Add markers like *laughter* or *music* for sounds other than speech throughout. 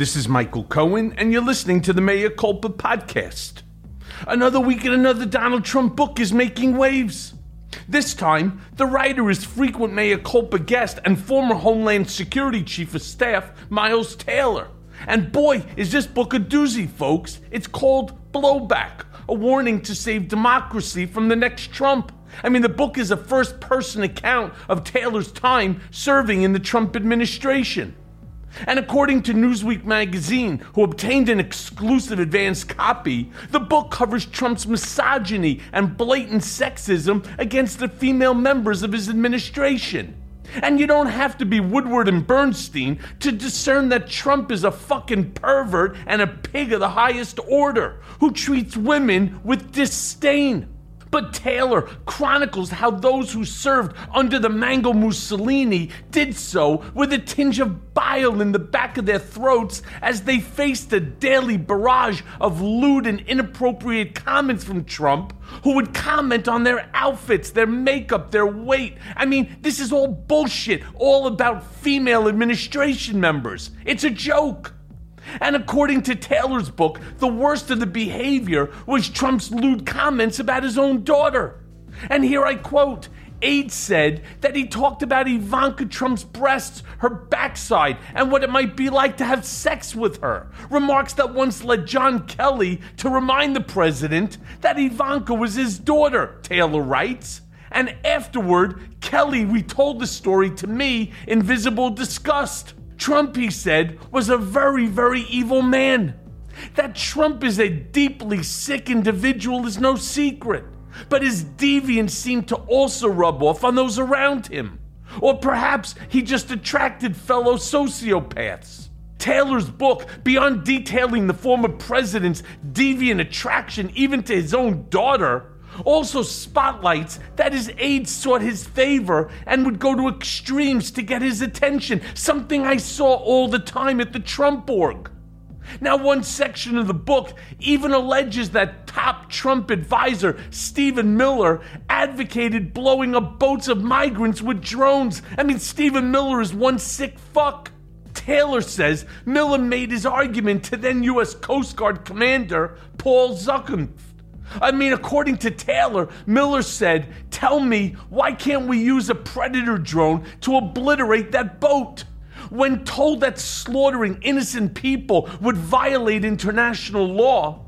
This is Michael Cohen, and you're listening to the Mea Culpa podcast. Another week and another Donald Trump book is making waves. This time, the writer is frequent Mea Culpa guest and former Homeland Security Chief of Staff Miles Taylor. And boy, is this book a doozy, folks. It's called Blowback, a warning to save democracy from the next Trump. I mean, the book is a first person account of Taylor's time serving in the Trump administration. And according to Newsweek magazine, who obtained an exclusive advance copy, the book covers Trump's misogyny and blatant sexism against the female members of his administration. And you don't have to be Woodward and Bernstein to discern that Trump is a fucking pervert and a pig of the highest order who treats women with disdain. But Taylor chronicles how those who served under the Mango Mussolini did so with a tinge of bile in the back of their throats as they faced a daily barrage of lewd and inappropriate comments from Trump, who would comment on their outfits, their makeup, their weight. I mean, this is all bullshit, all about female administration members. It's a joke. And according to Taylor's book, the worst of the behavior was Trump's lewd comments about his own daughter. And here I quote Aides said that he talked about Ivanka Trump's breasts, her backside, and what it might be like to have sex with her. Remarks that once led John Kelly to remind the president that Ivanka was his daughter, Taylor writes. And afterward, Kelly retold the story to me in visible disgust. Trump, he said, was a very, very evil man. That Trump is a deeply sick individual is no secret, but his deviance seemed to also rub off on those around him. Or perhaps he just attracted fellow sociopaths. Taylor's book, beyond detailing the former president's deviant attraction even to his own daughter, also spotlights that his aides sought his favor and would go to extremes to get his attention, something I saw all the time at the Trump org. Now, one section of the book even alleges that top Trump advisor Stephen Miller advocated blowing up boats of migrants with drones. I mean, Stephen Miller is one sick fuck. Taylor says Miller made his argument to then U.S. Coast Guard Commander Paul Zuckerman I mean, according to Taylor, Miller said, Tell me, why can't we use a Predator drone to obliterate that boat? When told that slaughtering innocent people would violate international law,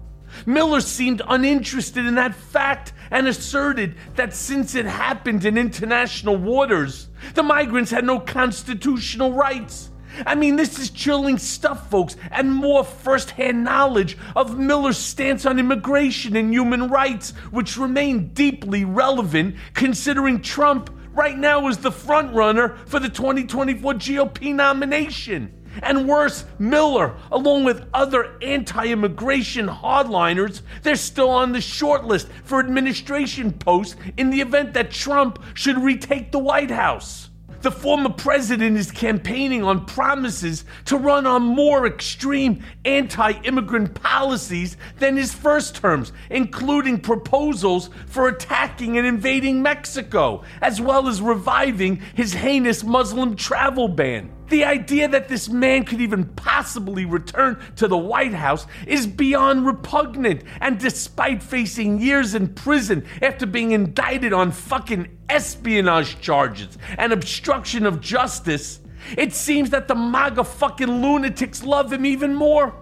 Miller seemed uninterested in that fact and asserted that since it happened in international waters, the migrants had no constitutional rights. I mean, this is chilling stuff, folks, and more firsthand knowledge of Miller's stance on immigration and human rights, which remain deeply relevant considering Trump right now is the frontrunner for the 2024 GOP nomination. And worse, Miller, along with other anti immigration hardliners, they're still on the short list for administration posts in the event that Trump should retake the White House. The former president is campaigning on promises to run on more extreme anti immigrant policies than his first terms, including proposals for attacking and invading Mexico, as well as reviving his heinous Muslim travel ban. The idea that this man could even possibly return to the White House is beyond repugnant. And despite facing years in prison after being indicted on fucking espionage charges and obstruction of justice, it seems that the MAGA fucking lunatics love him even more.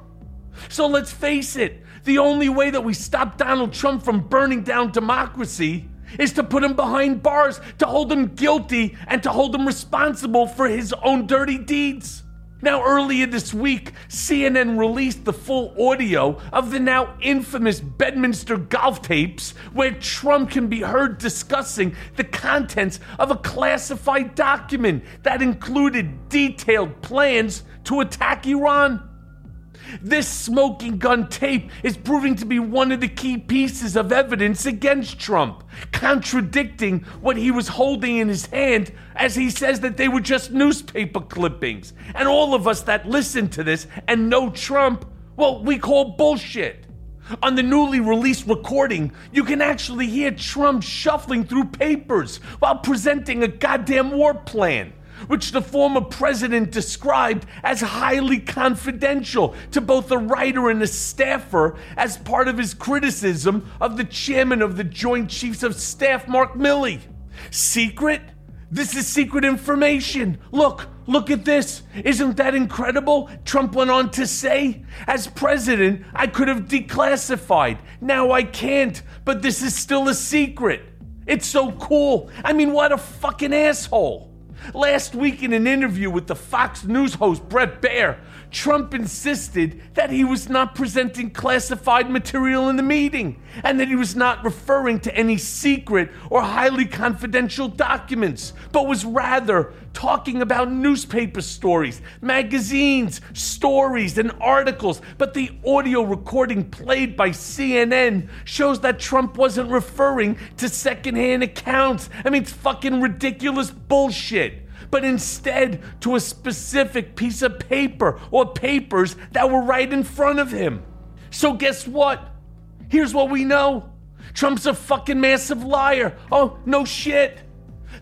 So let's face it, the only way that we stop Donald Trump from burning down democracy is to put him behind bars, to hold him guilty, and to hold him responsible for his own dirty deeds. Now, earlier this week, CNN released the full audio of the now infamous Bedminster golf tapes, where Trump can be heard discussing the contents of a classified document that included detailed plans to attack Iran. This smoking gun tape is proving to be one of the key pieces of evidence against Trump, contradicting what he was holding in his hand as he says that they were just newspaper clippings. And all of us that listen to this and know Trump, well, we call bullshit. On the newly released recording, you can actually hear Trump shuffling through papers while presenting a goddamn war plan which the former president described as highly confidential to both a writer and a staffer as part of his criticism of the chairman of the Joint Chiefs of Staff, Mark Milley. Secret? This is secret information. Look, look at this. Isn't that incredible? Trump went on to say, as president, I could have declassified. Now I can't, but this is still a secret. It's so cool. I mean, what a fucking asshole. Last week, in an interview with the Fox News host Bret Baier, Trump insisted that he was not presenting classified material in the meeting and that he was not referring to any secret or highly confidential documents, but was rather talking about newspaper stories, magazines, stories, and articles. But the audio recording played by CNN shows that Trump wasn't referring to secondhand accounts. I mean, it's fucking ridiculous bullshit but instead to a specific piece of paper or papers that were right in front of him. So, guess what? Here's what we know Trump's a fucking massive liar. Oh, no shit.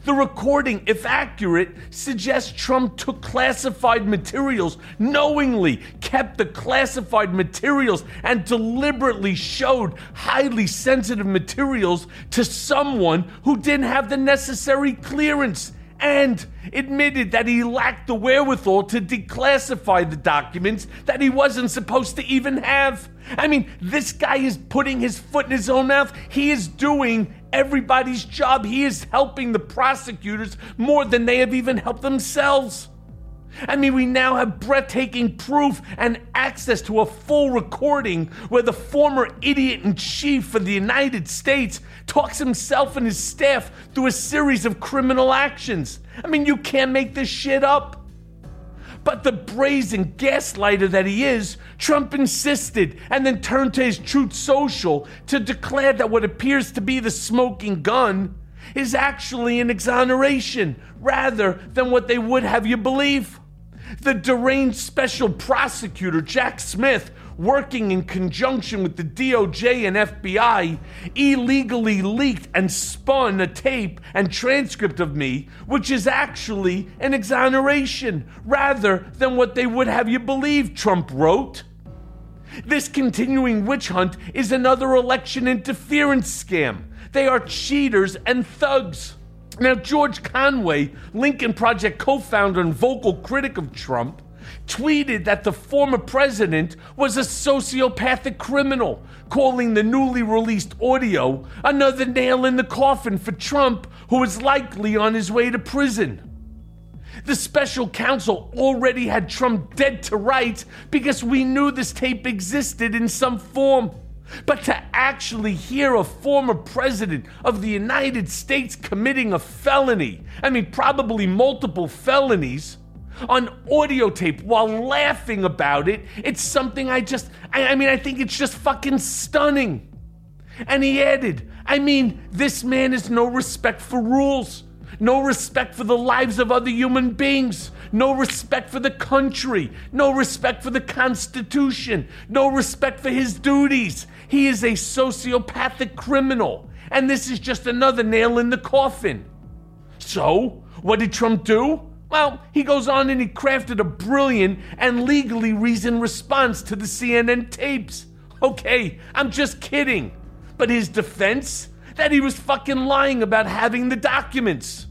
The recording, if accurate, suggests Trump took classified materials, knowingly kept the classified materials, and deliberately showed highly sensitive materials to someone who didn't have the necessary clearance and admitted that he lacked the wherewithal to declassify the documents that he wasn't supposed to even have. I mean, this guy is putting his foot in his own mouth. He is doing everybody's job. He is helping the prosecutors more than they have even helped themselves. I mean, we now have breathtaking proof and access to a full recording where the former idiot in chief for the United States talks himself and his staff through a series of criminal actions. I mean, you can't make this shit up. But the brazen gaslighter that he is, Trump insisted and then turned to his Truth Social to declare that what appears to be the smoking gun is actually an exoneration rather than what they would have you believe. The deranged special prosecutor, Jack Smith, working in conjunction with the DOJ and FBI, illegally leaked and spun a tape and transcript of me, which is actually an exoneration rather than what they would have you believe, Trump wrote. This continuing witch hunt is another election interference scam. They are cheaters and thugs. Now, George Conway, Lincoln Project co founder and vocal critic of Trump, tweeted that the former president was a sociopathic criminal, calling the newly released audio another nail in the coffin for Trump, who is likely on his way to prison. The special counsel already had Trump dead to rights because we knew this tape existed in some form. But to actually hear a former president of the United States committing a felony, I mean, probably multiple felonies, on audio tape while laughing about it, it's something I just, I, I mean, I think it's just fucking stunning. And he added, I mean, this man has no respect for rules, no respect for the lives of other human beings, no respect for the country, no respect for the Constitution, no respect for his duties. He is a sociopathic criminal, and this is just another nail in the coffin. So, what did Trump do? Well, he goes on and he crafted a brilliant and legally reasoned response to the CNN tapes. Okay, I'm just kidding. But his defense? That he was fucking lying about having the documents.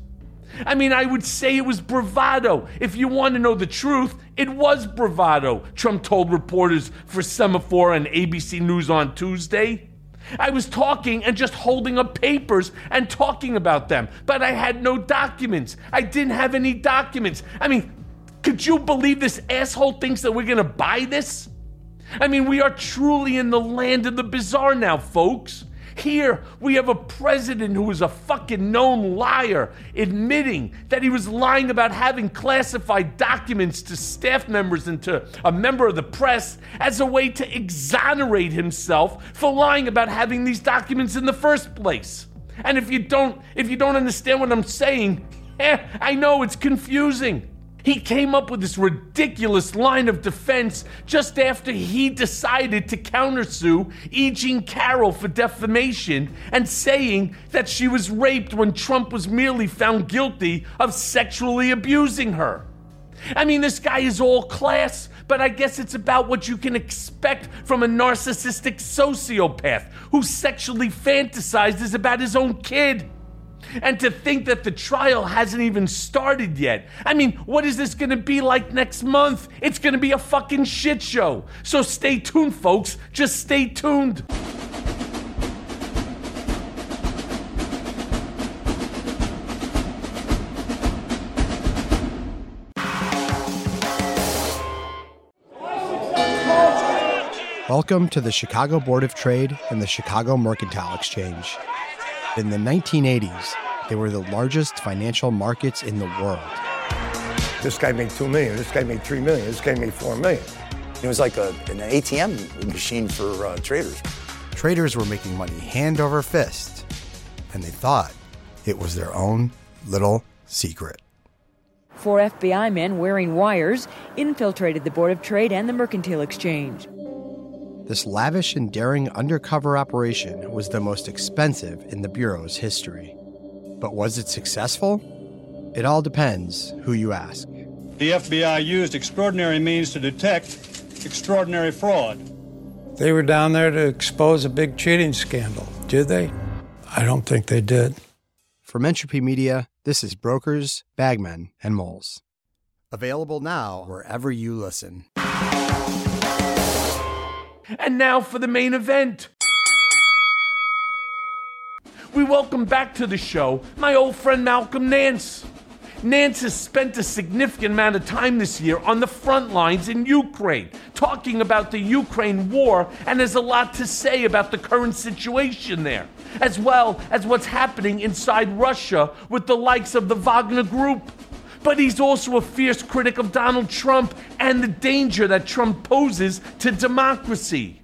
I mean, I would say it was bravado. If you want to know the truth, it was bravado, Trump told reporters for Semafor and ABC News on Tuesday. I was talking and just holding up papers and talking about them, but I had no documents. I didn't have any documents. I mean, could you believe this asshole thinks that we're gonna buy this? I mean, we are truly in the land of the bizarre now, folks. Here, we have a president who is a fucking known liar, admitting that he was lying about having classified documents to staff members and to a member of the press as a way to exonerate himself for lying about having these documents in the first place. And if you don't if you don't understand what I'm saying, eh, I know it's confusing. He came up with this ridiculous line of defense just after he decided to countersue E. Jean Carroll for defamation and saying that she was raped when Trump was merely found guilty of sexually abusing her. I mean, this guy is all class, but I guess it's about what you can expect from a narcissistic sociopath who sexually fantasizes about his own kid. And to think that the trial hasn't even started yet. I mean, what is this gonna be like next month? It's gonna be a fucking shit show. So stay tuned, folks. Just stay tuned. Welcome to the Chicago Board of Trade and the Chicago Mercantile Exchange. In the 1980s, they were the largest financial markets in the world. This guy made two million. This guy made three million. This guy made four million. It was like a, an ATM machine for uh, traders. Traders were making money hand over fist, and they thought it was their own little secret. Four FBI men wearing wires infiltrated the Board of Trade and the Mercantile Exchange. This lavish and daring undercover operation was the most expensive in the Bureau's history. But was it successful? It all depends who you ask. The FBI used extraordinary means to detect extraordinary fraud. They were down there to expose a big cheating scandal, did they? I don't think they did. From Entropy Media, this is Brokers, Bagmen, and Moles. Available now wherever you listen. And now for the main event. We welcome back to the show my old friend Malcolm Nance. Nance has spent a significant amount of time this year on the front lines in Ukraine, talking about the Ukraine war, and has a lot to say about the current situation there, as well as what's happening inside Russia with the likes of the Wagner Group. But he's also a fierce critic of Donald Trump and the danger that Trump poses to democracy.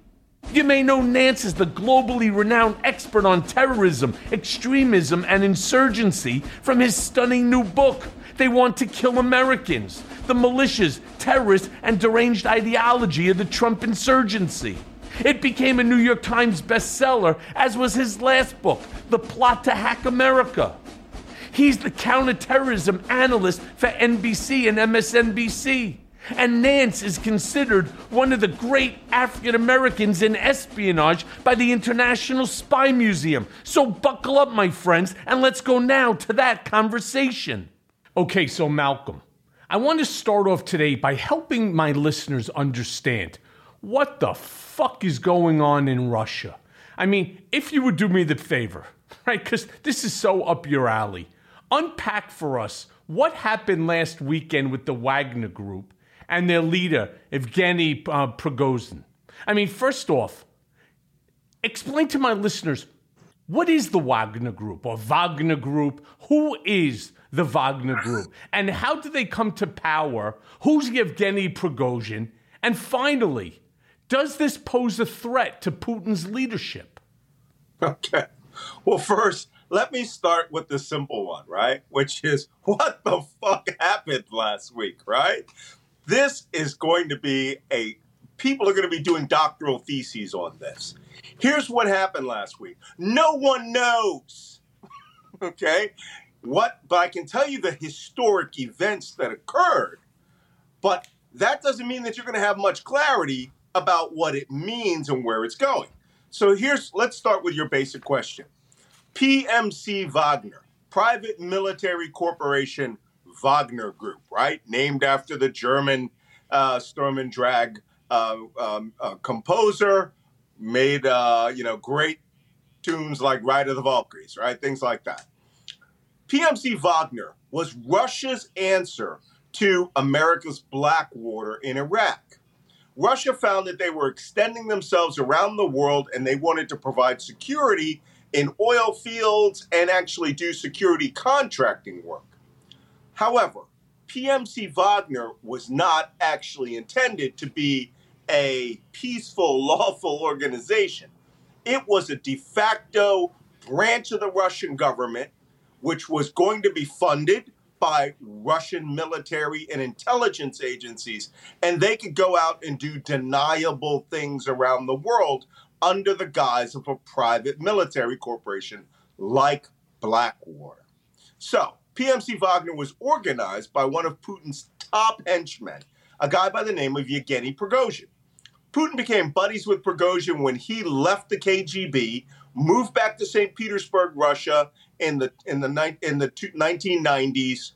You may know Nance as the globally renowned expert on terrorism, extremism, and insurgency from his stunning new book, They Want to Kill Americans The Militias, Terrorists, and Deranged Ideology of the Trump Insurgency. It became a New York Times bestseller, as was his last book, The Plot to Hack America. He's the counterterrorism analyst for NBC and MSNBC. And Nance is considered one of the great African Americans in espionage by the International Spy Museum. So buckle up, my friends, and let's go now to that conversation. Okay, so Malcolm, I want to start off today by helping my listeners understand what the fuck is going on in Russia. I mean, if you would do me the favor, right? Because this is so up your alley. Unpack for us what happened last weekend with the Wagner Group and their leader, Evgeny uh, Prigozhin. I mean, first off, explain to my listeners what is the Wagner Group or Wagner Group? Who is the Wagner Group? And how do they come to power? Who's Yevgeny Prigozhin? And finally, does this pose a threat to Putin's leadership? Okay. Well, first, let me start with the simple one, right? Which is *laughs* what the fuck happened last week, right? This is going to be a people are going to be doing doctoral theses on this. Here's what happened last week. No one knows. *laughs* okay? What but I can tell you the historic events that occurred. But that doesn't mean that you're going to have much clarity about what it means and where it's going. So here's let's start with your basic question. PMC Wagner, private military corporation Wagner Group, right? Named after the German uh, Sturm and Drang uh, um, uh, composer, made uh, you know great tunes like Ride of the Valkyries, right? Things like that. PMC Wagner was Russia's answer to America's Blackwater in Iraq. Russia found that they were extending themselves around the world and they wanted to provide security in oil fields and actually do security contracting work. However, PMC Wagner was not actually intended to be a peaceful, *laughs* lawful organization. It was a de facto branch of the Russian government, which was going to be funded by Russian military and intelligence agencies, and they could go out and do deniable things around the world under the guise of a private military corporation like Blackwater. So, PMC Wagner was organized by one of Putin's top henchmen, a guy by the name of Yevgeny Prigozhin. Putin became buddies with Prigozhin when he left the KGB, moved back to St. Petersburg, Russia in the in the in the 1990s,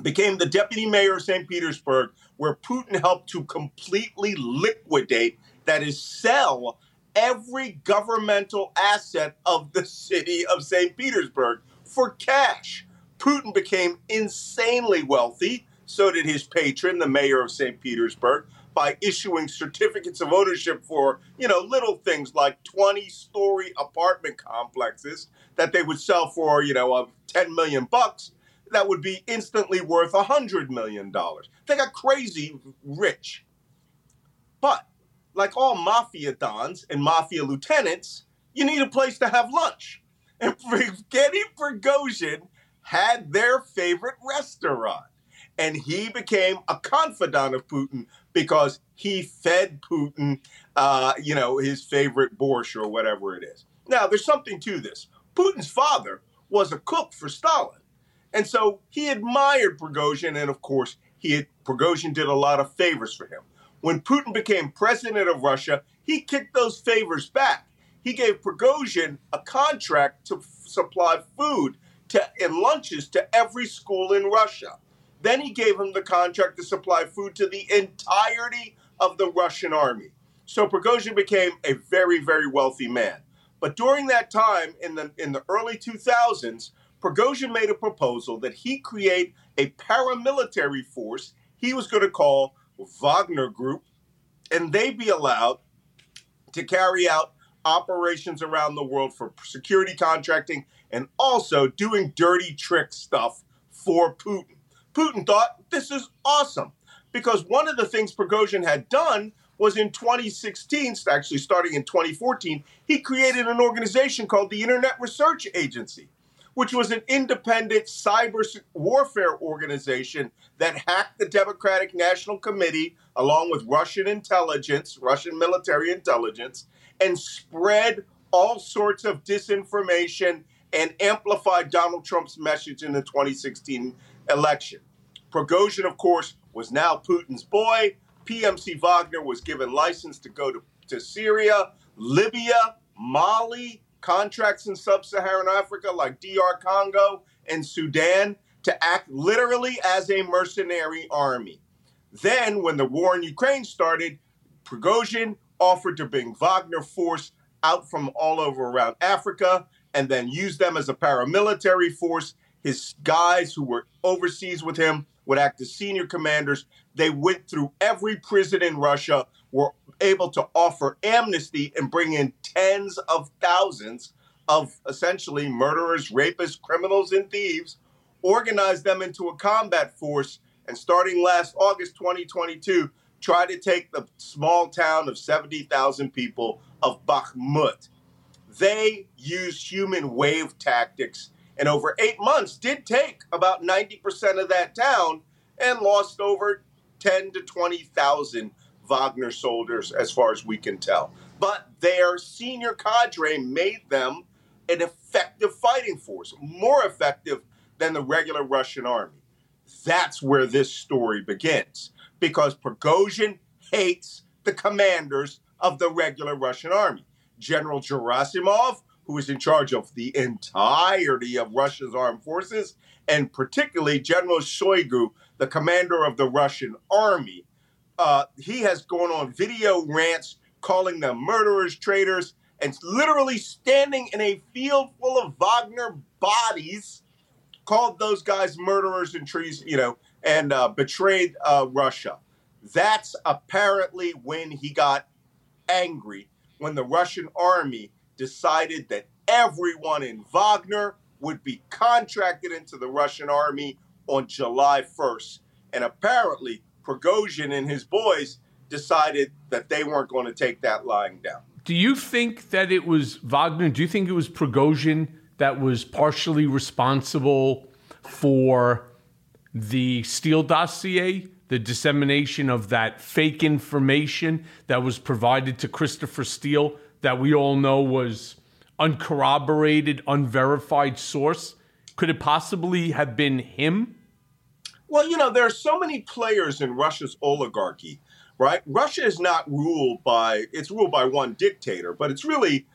became the deputy mayor of St. Petersburg, where Putin helped to completely liquidate, that is, sell every governmental asset of the *laughs* city of St. Petersburg for cash. Putin became insanely wealthy. So did his patron, the mayor of St. Petersburg, by issuing certificates of ownership for, you know, little things like 20 story apartment complexes that they would sell for, you know, uh, 10 million bucks that would be instantly worth $100 million. They got crazy rich. But like all mafia dons and mafia lieutenants, you need a place to have lunch. And *laughs* Evgeny Prigozhin had their favorite restaurant. And he became a confidant of Putin because he fed Putin, uh, you know, his favorite borscht or whatever it is. Now, there's something to this. Putin's father was a cook for Stalin. And so he admired Prigozhin, and of course, he had, Prigozhin did a lot of favors for him. When Putin became president of Russia, he kicked those favors back. He gave Prigozhin a contract to f- supply food to, and lunches to every school in Russia. Then he gave him the contract to supply food to the entirety of the Russian army. So Prigozhin became a very, very wealthy man. But during that time, in the in the early 2000s, Prigozhin made a proposal that he create a paramilitary force he was going to call Wagner Group, and they be allowed to carry out operations around the world for security contracting and also doing dirty trick stuff for Putin. Putin thought this is awesome because one of the things Prigozhin had done was in 2016, actually starting in 2014, he created an organization called the Internet Research Agency which was an independent cyber warfare organization that hacked the Democratic National Committee along with Russian intelligence, Russian military intelligence, and spread all sorts of disinformation and amplified Donald Trump's message in the 2016 election. Prigozhin, of course, was now Putin's boy. PMC Wagner was given license to go to, to Syria, Libya, Mali, contracts in sub Saharan Africa like DR Congo and Sudan to act literally as a mercenary army. Then, when the war in Ukraine started, Prigozhin offered to bring Wagner force out from all over around Africa and then use them as a paramilitary force. His guys who were overseas with him would act as senior commanders. They went through every prison in Russia, were able to offer amnesty and bring in tens of thousands of essentially murderers, rapists, criminals, and thieves, organize them into a combat force, and starting last August 2022, try to take the small town of 70,000 people of Bakhmut. They used human wave tactics and over eight months did take about 90% of that town and lost over 10 to 20,000 Wagner soldiers, as far as we can tell. But their senior cadre made them an effective fighting force, more effective than the regular Russian army. That's where this story begins, because Prigozhin hates the commanders of the regular Russian army. General Gerasimov, who is in charge of the entirety of Russia's armed forces, and particularly General Shoigu, the commander of the Russian army, uh, he has gone on video rants calling them murderers, traitors, and literally standing in a field full of Wagner bodies, called those guys murderers and trees, you know, and uh, betrayed uh, Russia. That's apparently when he got angry when the Russian army decided that everyone in Wagner would be contracted into the Russian army on July 1st. And apparently, Prigozhin and his boys decided that they weren't going to take that lying down. Do you think that it was Wagner? Do you think it was Prigozhin that was partially responsible for the Steele dossier, the dissemination of that fake information that was provided to Christopher Steele that we all know was uncorroborated, unverified source? Could it possibly have been him? Well, you know, there are so many players in Russia's oligarchy, right? Russia is not ruled by, it's ruled by one dictator, but it's really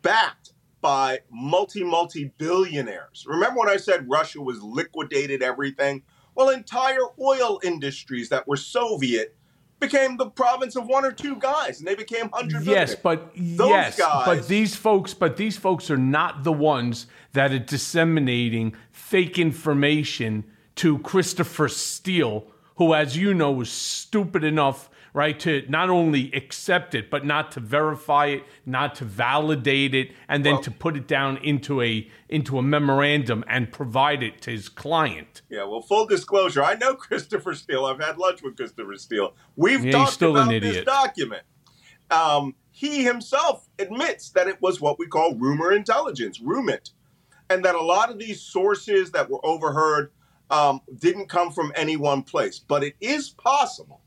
backed by multi, multi billionaires. Remember when I said Russia was liquidated everything? Well, entire oil industries that were Soviet became the province of one or two guys, and they became hundred. Yes, but Those yes, guys, but these folks, but these folks are not the ones that are disseminating fake information to Christopher Steele, who, as you know, was stupid enough, right, to not only accept it, but not to verify it, not to validate it, and then Well- to put it down into a into a memorandum and provide it to his client. Yeah, well, full disclosure, I know Christopher Steele. I've had lunch with Christopher Steele. We've Yeah, he's talked still an about this idiot. document. Um, he himself admits that it was what we call rumor intelligence, RUMINT, and that a lot of these sources that were overheard um, didn't come from any one place. But it is possible,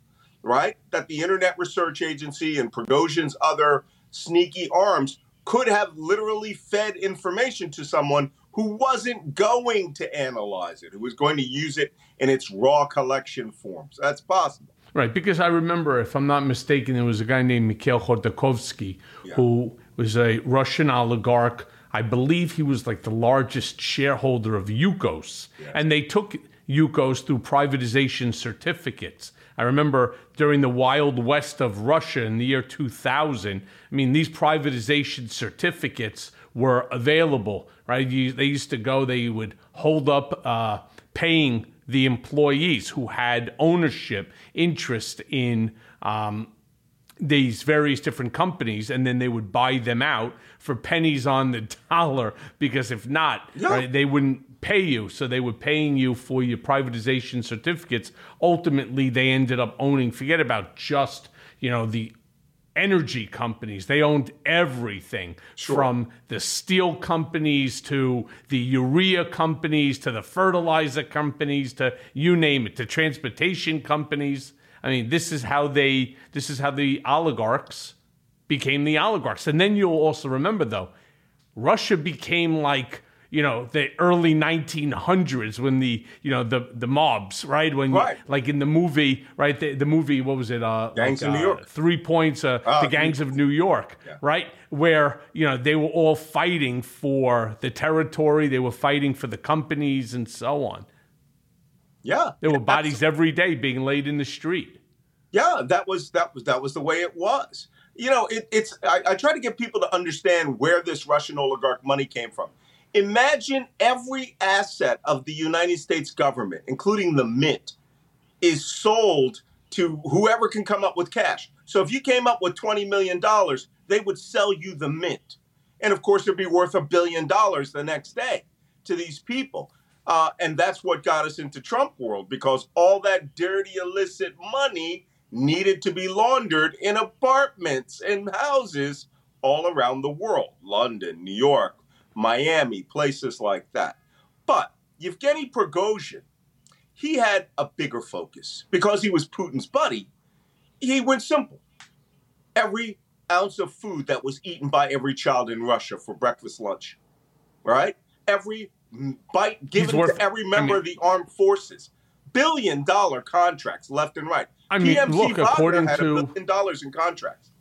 right, that the Internet Research Agency and Prigozhin's other sneaky arms could have literally fed information to someone who wasn't going to analyze it, who was going to use it in its raw collection forms. That's possible. Right, because I remember, if I'm not mistaken, there was a guy named Mikhail Khodorkovsky who was a Russian oligarch. I believe he was like the largest shareholder of Yukos, and they took Yukos through privatization certificates. I remember during the wild west of Russia in the year 2000. I mean, these privatization certificates were available, right? You, they used to go, they would hold up uh, paying the employees who had ownership interest in um, these various different companies and then they would buy them out for pennies on the *laughs* dollar because if not right, they wouldn't pay you. So they were paying you for your privatization certificates. Ultimately they ended up owning forget about just you know the energy companies. They owned everything from the steel companies to the urea companies to the fertilizer companies to you name it to transportation companies i mean this is how they this is how the oligarchs became the oligarchs. And then you'll also remember though russia became like you know the early 1900s when the you know the the mobs right? When Right. like in the movie right? The, the movie what was it? Uh Gangs like, of New uh, York. three points uh, Ah, the gangs of new york right? Where you know they were all fighting for the territory. They were fighting for the companies and so on Yeah, there were bodies every day being laid in the street Yeah, that was that was that was the way it was. You know, it, it's I, I try to get people to understand where this Russian oligarch money came from. Imagine every asset of the United States government, including the mint, is sold to whoever can come up with cash. So if you came up with twenty million dollars, they would sell you the mint, and of course it'd be worth a billion dollars the next day to these people. Uh, and that's what got us into Trump world because all that dirty, illicit money needed to be laundered in apartments and houses all around the world London, New York, Miami, places like that. But Yevgeny Prigozhin, he had a bigger focus because he was Putin's buddy. He went simple. Every ounce of food that was eaten by every child in Russia for breakfast, lunch, right? Every bite given worth- to every I member mean- of the armed forces. Billion dollar contracts left and right. I mean, PMC look, Wagner according had to- a billion dollars in contracts.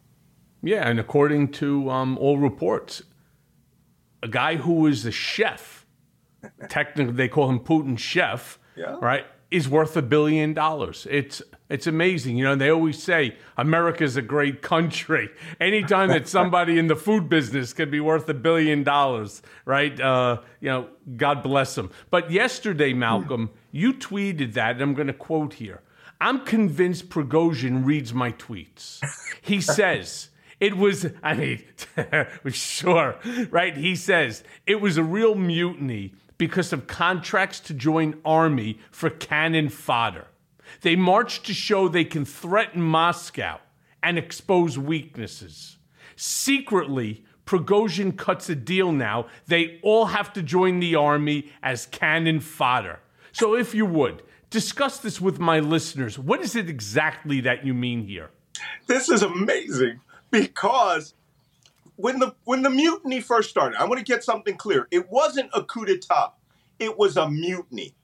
Yeah, and according to um, all reports, a guy who was the chef, technically they call him Putin chef, Yeah. right, is worth a billion dollars. It's it's amazing. You know, they always say America's a great country. *laughs* Anytime that somebody in the food business could be worth a billion dollars, right? Uh, you know, God bless them. But yesterday, Malcolm, you tweeted that, and I'm going to quote here. I'm convinced Prigozhin reads my tweets. He *laughs* says, it was, *laughs* I mean, sure, right? He says, it was a real mutiny because of contracts to join army for cannon fodder. They march to show they can threaten Moscow and expose weaknesses. Secretly, Prigozhin cuts a deal now. They all have to join the army as cannon fodder. So, if you would, discuss this with my listeners. What is it exactly that you mean here? This is amazing because when the when the mutiny first started, I want to get something clear. It wasn't a coup d'état. It was a mutiny.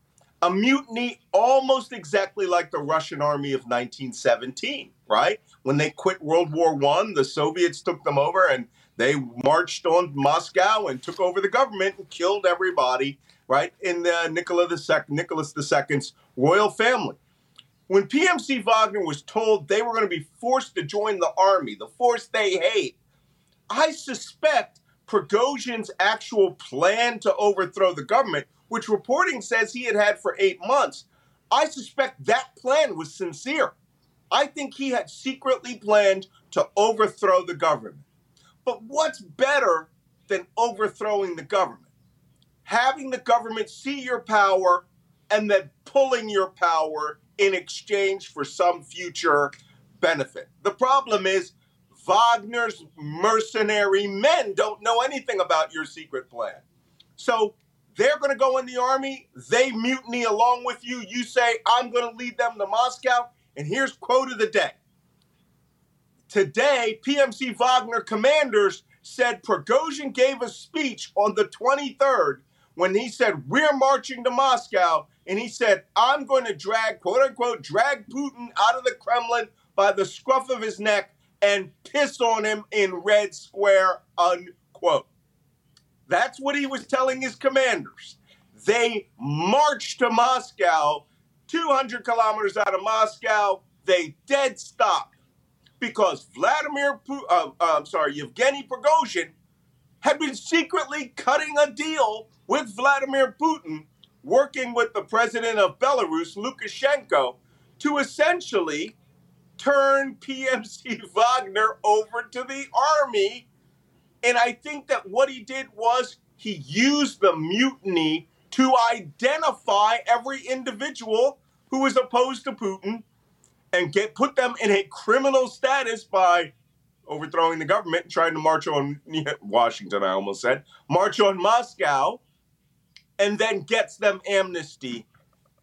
A mutiny almost exactly like the Russian army of 1917, right? When they quit World War One, the Soviets took them over and they marched on Moscow and took over the government and killed everybody, right? In the Nicola II, Nicholas II's royal family. When PMC Wagner was told they were going to be forced to join the army, the force they hate, I suspect Prigozhin's actual plan to overthrow the government, which reporting says he had had for eight months, I suspect that plan was sincere. I think he had secretly planned to overthrow the government. But what's better than overthrowing the government? Having the government see your power and then pulling your power in exchange for some future benefit. The problem is Wagner's mercenary men don't know anything about your secret plan. So they're going to go in the army, they mutiny along with you. You say, I'm going to lead them to Moscow. And here's quote of the day. Today, PMC Wagner commanders said Prigozhin gave a speech on the 23rd when he said, We're marching to Moscow. And he said, I'm going to drag, quote unquote, drag Putin out of the Kremlin by the scruff of his neck and piss on him in Red Square, unquote. That's what he was telling his commanders. They marched to Moscow, 200 kilometers out of Moscow. They dead stopped because Vladimir, uh, uh, I'm sorry, Yevgeny Prigozhin had been secretly cutting a deal with Vladimir Putin, working with the president of Belarus, Lukashenko, to essentially turn PMC *laughs* Wagner over to the army. And I think that what he did was he used the mutiny to identify every individual who was opposed to Putin and get put them in a criminal status by overthrowing the government and trying to march on Washington, I almost said, march on Moscow, and then gets them amnesty,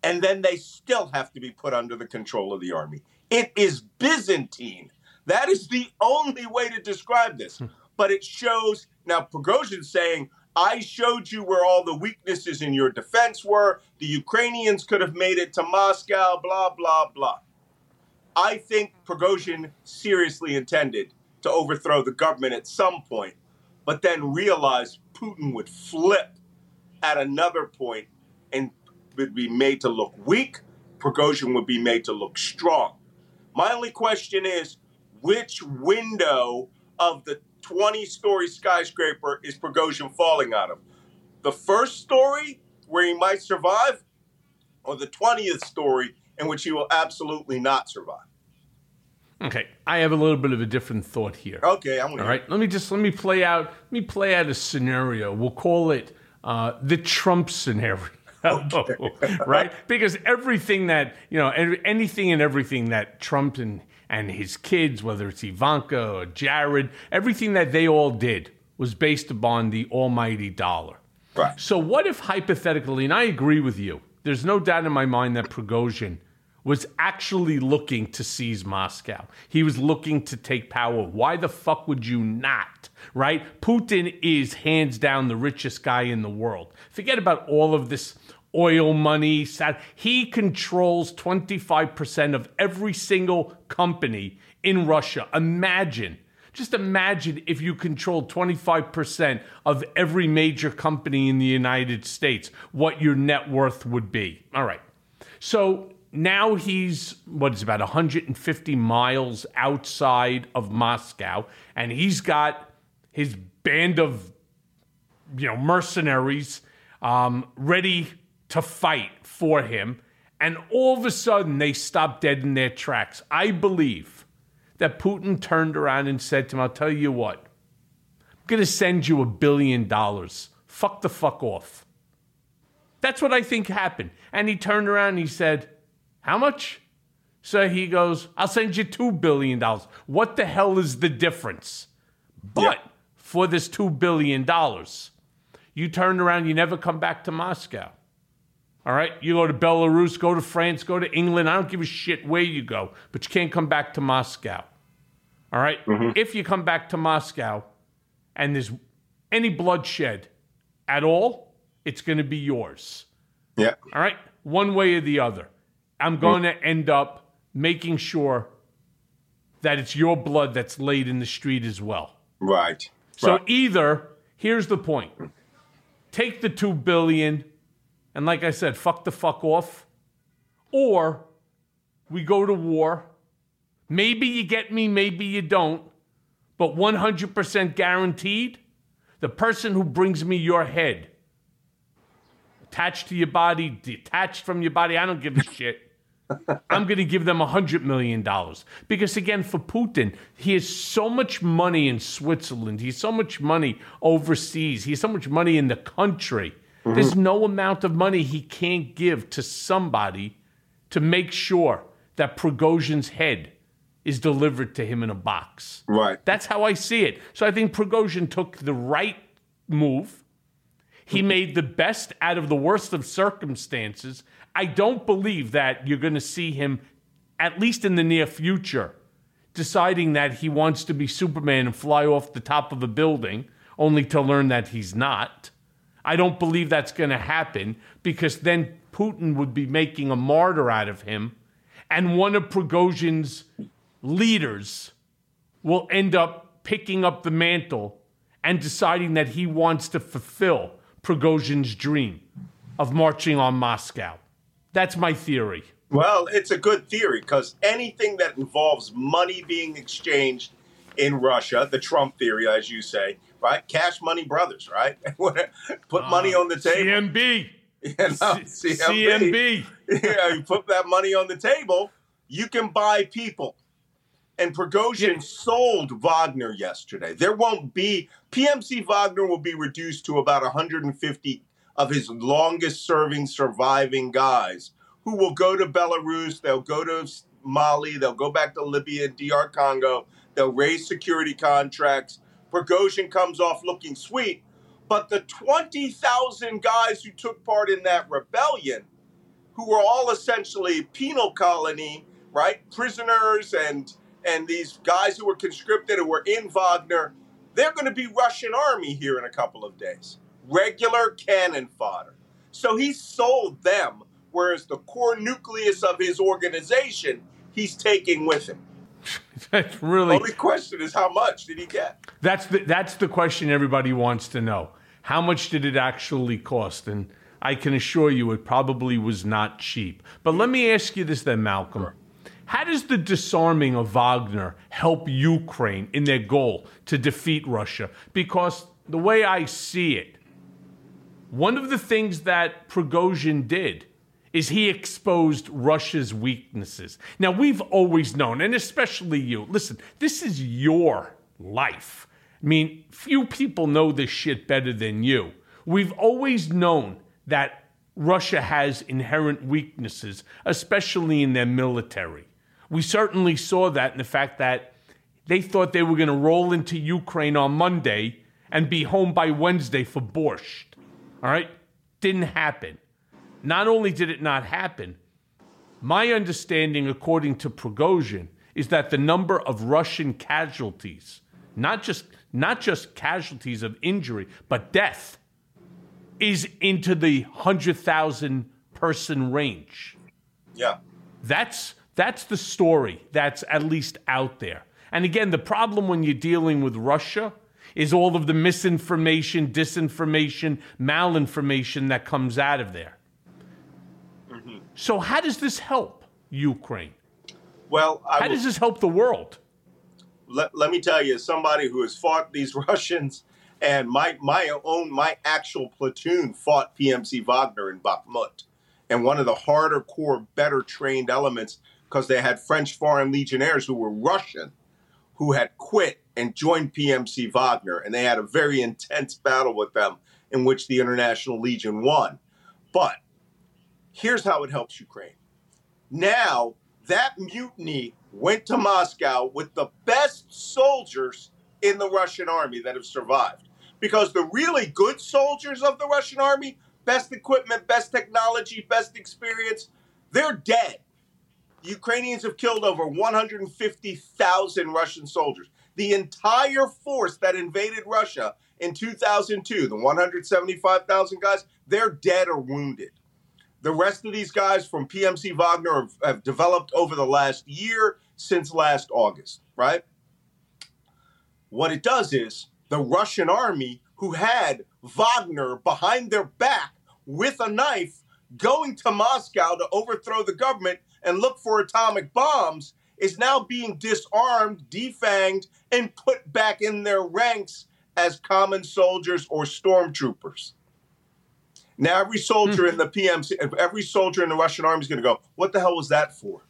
and then they still have to be put under the control of the army. It is Byzantine. That is the only way to describe this. Hmm. But it shows now Prigozhin saying, I showed you where all the weaknesses in your defense were. The Ukrainians could have made it to Moscow, blah, blah, blah. I think Prigozhin seriously intended to overthrow the government at some point, but then realized Putin would flip at another point and would be made to look weak. Prigozhin would be made to look strong. My only question is which window of the 20 story skyscraper is Prigozhin falling out of? The first story, where he might survive, or the 20th story, in which he will absolutely not survive? Okay, I have a little bit of a different thought here. Okay, I'm All right, let me just let me play out let me play out a scenario. We'll call it uh, the Trump scenario. *laughs* right? Because everything that, you know, and anything and everything that Trump and, and his kids, whether it's Ivanka or Jared, everything that they all did was based upon the almighty dollar. Right. So, what if hypothetically, and I agree with you, there's no doubt in my mind that Prigozhin was actually looking to seize Moscow. He was looking to take power. Why the fuck would you not? Right? Putin is hands down the richest guy in the world. Forget about all of this oil money. He controls 25% of every single company in Russia. Imagine. Just imagine if you controlled 25% of every major company in the United States, what your net worth would be. All right. So now he's what is about 150 miles outside of Moscow, and he's got his band of you know mercenaries um, ready to fight for him, and all of a sudden they stop dead in their tracks. I believe that Putin turned around and said to him, "I'll tell you what, I'm going to send you a billion dollars. Fuck the fuck off." That's what I think happened, and he turned around and he said how much? So he goes, I'll send you $2 billion. What the hell is the difference? But yeah. for this $2 billion, you turned around, you never come back to Moscow. All right? You go to Belarus, go to France, go to England. I don't give a shit where you go, but you can't come back to Moscow. All right? Mm-hmm. If you come back to Moscow and there's any bloodshed at all, it's going to be yours. Yeah. All right? One way or the other. I'm going mm. to end up making sure that it's your blood that's laid in the street as well. Right. So Right. either, here's the point. Take the 2 billion and like I said, fuck the fuck off. Or we go to war. Maybe you get me, maybe you don't. But 100% guaranteed, the person who brings me your head attached to your body, detached from your body, I don't give a *laughs* shit. I'm going to give them $100 million. Because again, for Putin, he has so much money in Switzerland. He has so much money overseas. He has so much money in the country. There's mm-hmm. no amount of money he can't give to somebody to make sure that Prigozhin's head is delivered to him in a box. Right. That's how I see it. So I think Prigozhin took the right move. He mm-hmm. made the best out of the worst of circumstances. I don't believe that you're going to see him, at least in the near future, deciding that he wants to be Superman and fly off the top of a building, only to learn that he's not. I don't believe that's going to happen because then Putin would be making a martyr out of him, and one of Prigozhin's leaders will end up picking up the mantle and deciding that he wants to fulfill Prigozhin's dream of marching on Moscow. That's my theory. Well, it's a good theory because anything that involves money being exchanged in Russia, the Trump theory, as you say, right? Cash money brothers, right? *laughs* Put money uh, on the table. CMB. You know, C- *laughs* CMB. CMB. *laughs* yeah, you put that money on the table, you can buy people. And Prigozhin Yeah. sold Wagner yesterday. There won't be PMC Wagner will be reduced to about 150 of his longest serving surviving guys who will go to Belarus, they'll go to Mali, they'll go back to Libya and DR Congo, they'll raise security contracts. Prigozhin comes off looking sweet, but the 20,000 guys who took part in that rebellion who were all essentially penal colony, right? Prisoners and and these guys who were conscripted and were in Wagner, they're going to be Russian army here in a couple of days. Regular cannon fodder. So he sold them, whereas the core nucleus of his organization, he's taking with him. *laughs* That's really Only question is how much did he get? That's the that's the question everybody wants to know. How much did it actually cost? And I can assure you it probably was not cheap. But let me ask you this then, Malcolm. How does the disarming of Wagner help Ukraine in their goal to defeat Russia? Because the way I see it, one of the things that Prigozhin did is he exposed Russia's weaknesses. Now, we've always known, and especially you, listen, this is your life. I mean, few people know this shit better than you. We've always known that Russia has inherent weaknesses, especially in their military. We certainly saw that in the fact that they thought they were going to roll into Ukraine on Monday and be home by Wednesday for borscht. All right? Didn't happen. Not only did it not happen, my understanding, according to Prigozhin, is that the number of Russian casualties, not just not just casualties of injury, but death, is into the hundred thousand person range. Yeah. That's that's the story that's at least out there. And again, the problem when you're dealing with Russia is all of the misinformation, disinformation, malinformation that comes out of there. So how does this help Ukraine? Well, I How will- does this help the world? let, let me tell you, as somebody who has fought these *laughs* Russians, and my my own my actual platoon fought PMC Wagner in Bakhmut, and one of the harder core, better trained elements because they had French foreign legionnaires who were Russian, who had quit and joined PMC Wagner, and they had a very intense battle with them in which the International Legion won. But here's how it helps Ukraine. Now, that mutiny went to Moscow with the best soldiers in the Russian army that have survived. Because the really good soldiers of the Russian army, best equipment, best technology, best experience. They're dead. Ukrainians have killed over 150,000 Russian soldiers. The entire force that invaded Russia in 2002, the 175,000 guys, they're dead or wounded. The rest of these guys from PMC Wagner have, have developed over the last year since last August, right? What it does is the Russian army, who had Wagner behind their back with a knife, going to Moscow to overthrow the government and look for atomic bombs, is now being disarmed, defanged, and put back in their ranks as common soldiers or stormtroopers. Now, every soldier hmm. in the PMC, every soldier in the Russian army is going to go, What the hell was that for?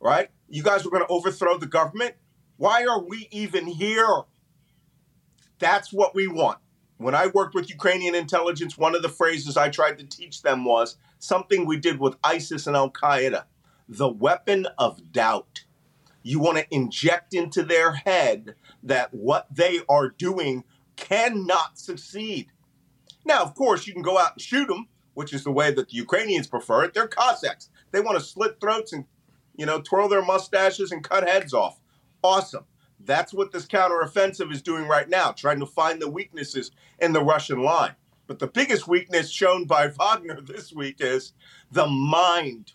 Right? You guys were going to overthrow the government? Why are we even here? That's what we want. When I worked with Ukrainian intelligence, one of the phrases I tried to teach them was something we did with ISIS and Al Qaeda the weapon of doubt. You want to inject into their head that what they are doing cannot succeed. Now, of course, you can go out and shoot them, which is the way that the Ukrainians prefer it. They're Cossacks. They want to slit throats and, you know, twirl their mustaches and cut heads off. Awesome. That's what this counteroffensive is doing right now, trying to find the weaknesses in the Russian line. But the biggest weakness shown by *laughs* Wagner this week is the mind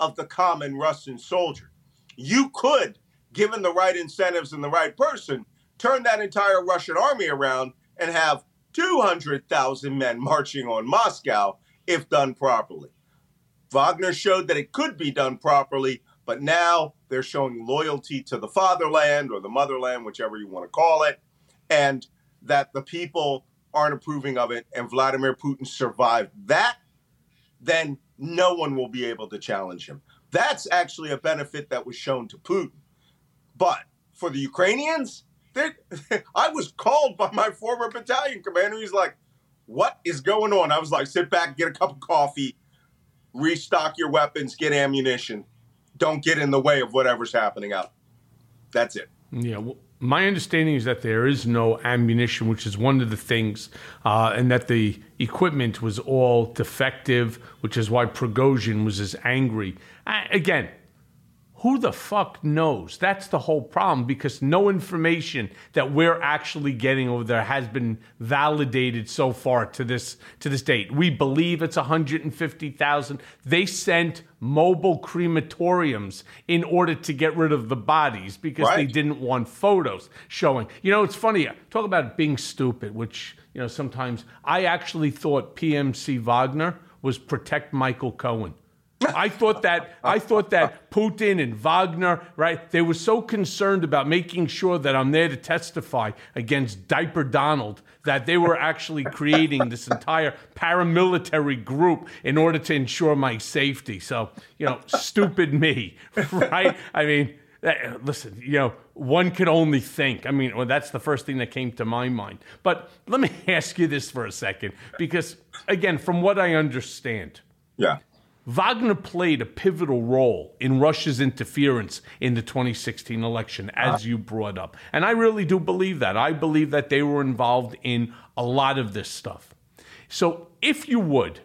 of the common Russian soldier. You could, given the right incentives and the right person, turn that entire Russian army around and have 200,000 men marching on Moscow if done properly. Wagner showed that it could be done properly, but now they're showing loyalty to the fatherland or the motherland, whichever you want to call it, and that the people aren't approving of it, and Vladimir Putin survived that, then no one will be able to challenge him. That's actually a benefit that was shown to Putin. But for the Ukrainians, *laughs* I was called by my former battalion commander. He's like, What is going on? I was like, Sit back, get a cup of coffee, restock your weapons, get ammunition. Don't get in the way of whatever's happening out. That's it. Yeah. Well, my understanding is that there is no ammunition, which is one of the things, uh, and that the equipment was all defective, which is why Prigozhin was as angry. Uh, again, who the fuck knows? That's the whole problem because no information that we're actually getting over there has been validated so far to this to this date. We believe it's 150,000. They sent mobile crematoriums in order to get rid of the bodies because right. they didn't want photos showing. You know, it's funny. Talk about being stupid, which, you know, sometimes I actually thought PMC Wagner was protect Michael Cohen. I thought that I thought that Putin and Wagner, right? They were so concerned about making sure that I'm there to testify against Diaper Donald that they were actually creating this entire paramilitary group in order to ensure my safety. So, you know, stupid me, *laughs* right? I mean, eh, listen, you know, one can only think. I mean, well, that's the first thing that came to my mind. But let me *laughs* ask you this for a second, because again, from what I understand, yeah Wagner played a pivotal role in Russia's interference in the 2016 election, as you brought up. And I really do believe that. I believe that they were involved in a lot of this stuff. So, if you would,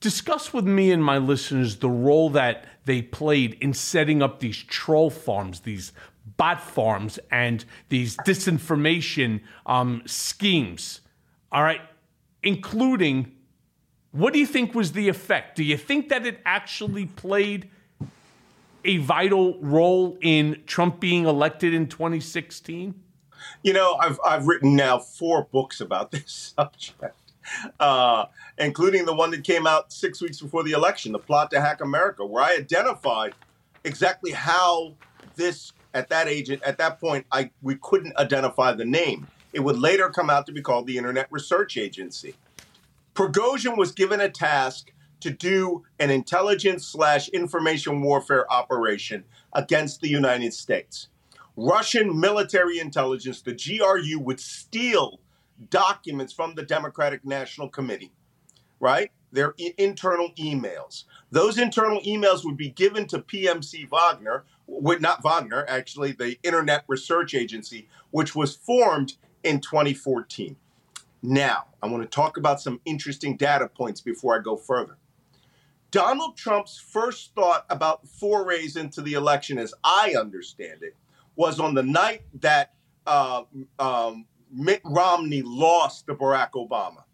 discuss with me and my listeners the role that they played in setting up these troll farms, these bot farms, and these disinformation um, schemes. All right, including what do you think was the effect? Do you think that it actually played a vital role in Trump being elected in 2016? You know, I've I've written now four books about this *laughs* subject, uh, including the one that came out six weeks before the election, "The Plot to Hack America," where I identified exactly how this at that age at that point I we couldn't identify the name. It would later come out to be called the Internet Research Agency. Prigozhin was given a task to do an intelligence slash information warfare operation against the United States. Russian military intelligence, the GRU, would steal documents from the Democratic National Committee, right? Their I- internal emails. Those internal emails would be given to PMC Wagner, not Wagner, actually, the Internet Research Agency, which was formed in 2014. Now, I want to talk about some interesting data points before I go further. Donald Trump's first thought about forays into the election, as I understand it, was on the night that uh, um, Mitt Romney lost to Barack Obama.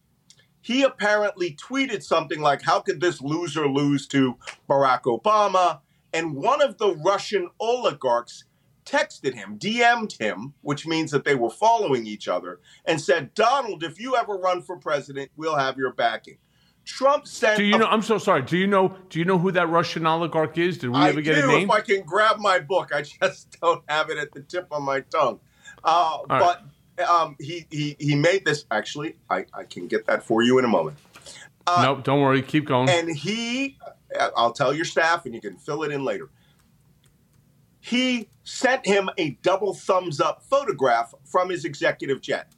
He apparently tweeted something like, How could this loser lose to Barack Obama? And one of the Russian oligarchs texted him, DM'd him, which means that they were following each other, and said, Donald, if you ever run for president, we'll have your backing. Trump sent. Do you know? i am so sorry. Do you know? Do you know who that Russian oligarch is? Did we I ever get do, a name? If I can grab my book, I *laughs* just don't have it at the tip of my tongue. Uh, but right. um, he, he he made this. Actually, I, I can get that for you in a moment. Uh, nope, don't worry. Keep going. And he, I'll tell your staff, and you can fill it in later. He sent him a double thumbs up photograph from his executive jet.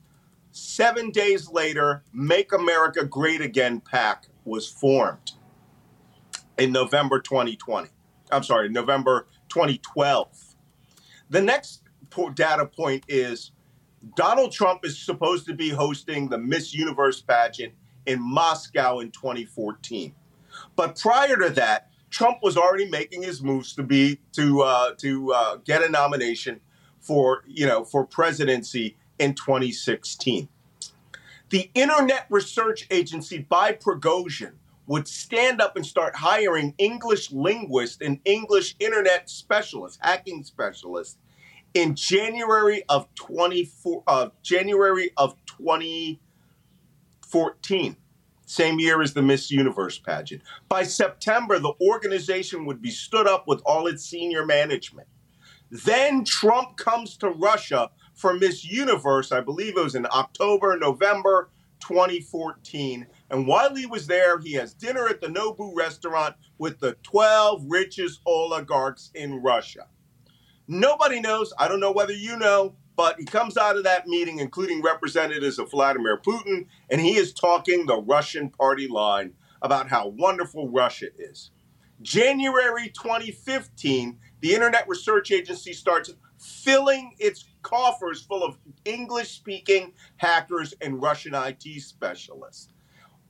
Seven days later, Make America Great Again PAC was formed in November 2020. I'm sorry, November 2012. The next data point is Donald Trump is supposed to be hosting the Miss Universe pageant in Moscow in 2014. But prior to that, Trump was already making his moves to be to uh, to uh, get a nomination for you know for presidency in 2016. The Internet Research Agency by Prigozhin would stand up and start hiring English linguists and English internet specialists, hacking specialists, in January of 24 uh, January of 2014 same year as the Miss Universe pageant. By September, the organization would be stood up with all its senior management. Then Trump comes to Russia for Miss Universe, I believe it was in October, November 2014. And while he was there, he has dinner at the Nobu restaurant with the 12 richest oligarchs in Russia. Nobody knows. I don't know whether you know, but he comes out of that meeting, including representatives of Vladimir Putin, and he is talking the Russian party line about how wonderful Russia is. January 2015, the Internet Research Agency starts filling its coffers full of English speaking hackers and Russian IT specialists.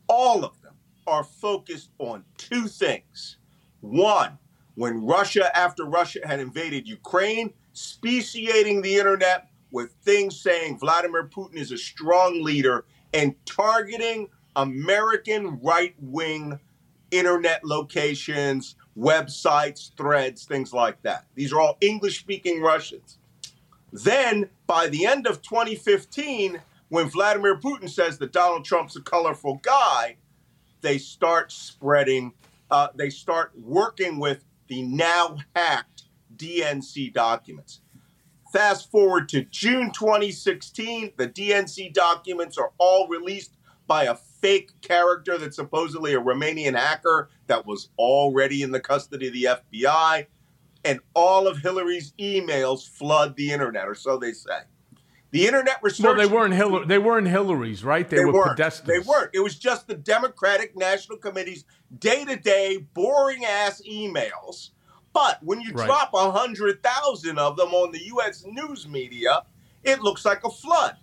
All of them are focused on two things. One, when Russia, after Russia had invaded Ukraine, speciating the internet with things saying Vladimir Putin is a strong leader and targeting American right wing internet locations, websites, threads, things like that. These are all English speaking Russians. Then, by the end of 2015, when Vladimir Putin says that Donald Trump's a colorful guy, they start spreading, uh, they start working with the now hacked DNC documents. Fast forward to June 2016, the DNC documents are all released by a fake character that's supposedly a Romanian hacker that was already in the custody of the FBI. And all of Hillary's emails flood the internet, or so they say. The internet research. Well, they weren't Hillary. They weren't Hillary's, right? They, they were weren't. Podesta's. They weren't. It was just the Democratic National Committee's day-to-day, boring ass emails. But when you right. drop a hundred thousand of them on the U.S. news media, it looks like a flood.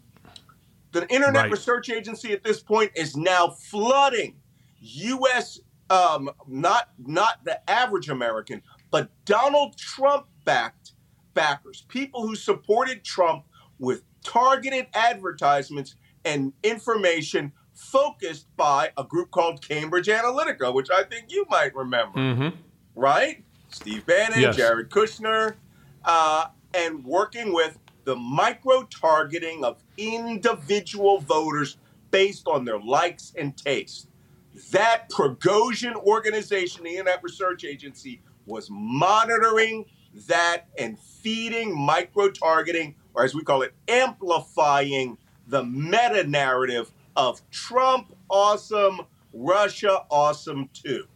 The Internet right. Research Agency at this point is now flooding U.S. Um, not not the average American, but Donald Trump backed backers, people who supported Trump with targeted advertisements and information focused by a group called Cambridge Analytica, which I think you might remember, mm-hmm. right? Steve Bannon, yes. Jared Kushner, uh, and working with the micro targeting of individual voters based on their likes and tastes. That Prigozhin organization, the Internet Research Agency, was monitoring that and feeding micro targeting, or as we call it, amplifying the meta narrative of Trump awesome, Russia awesome too.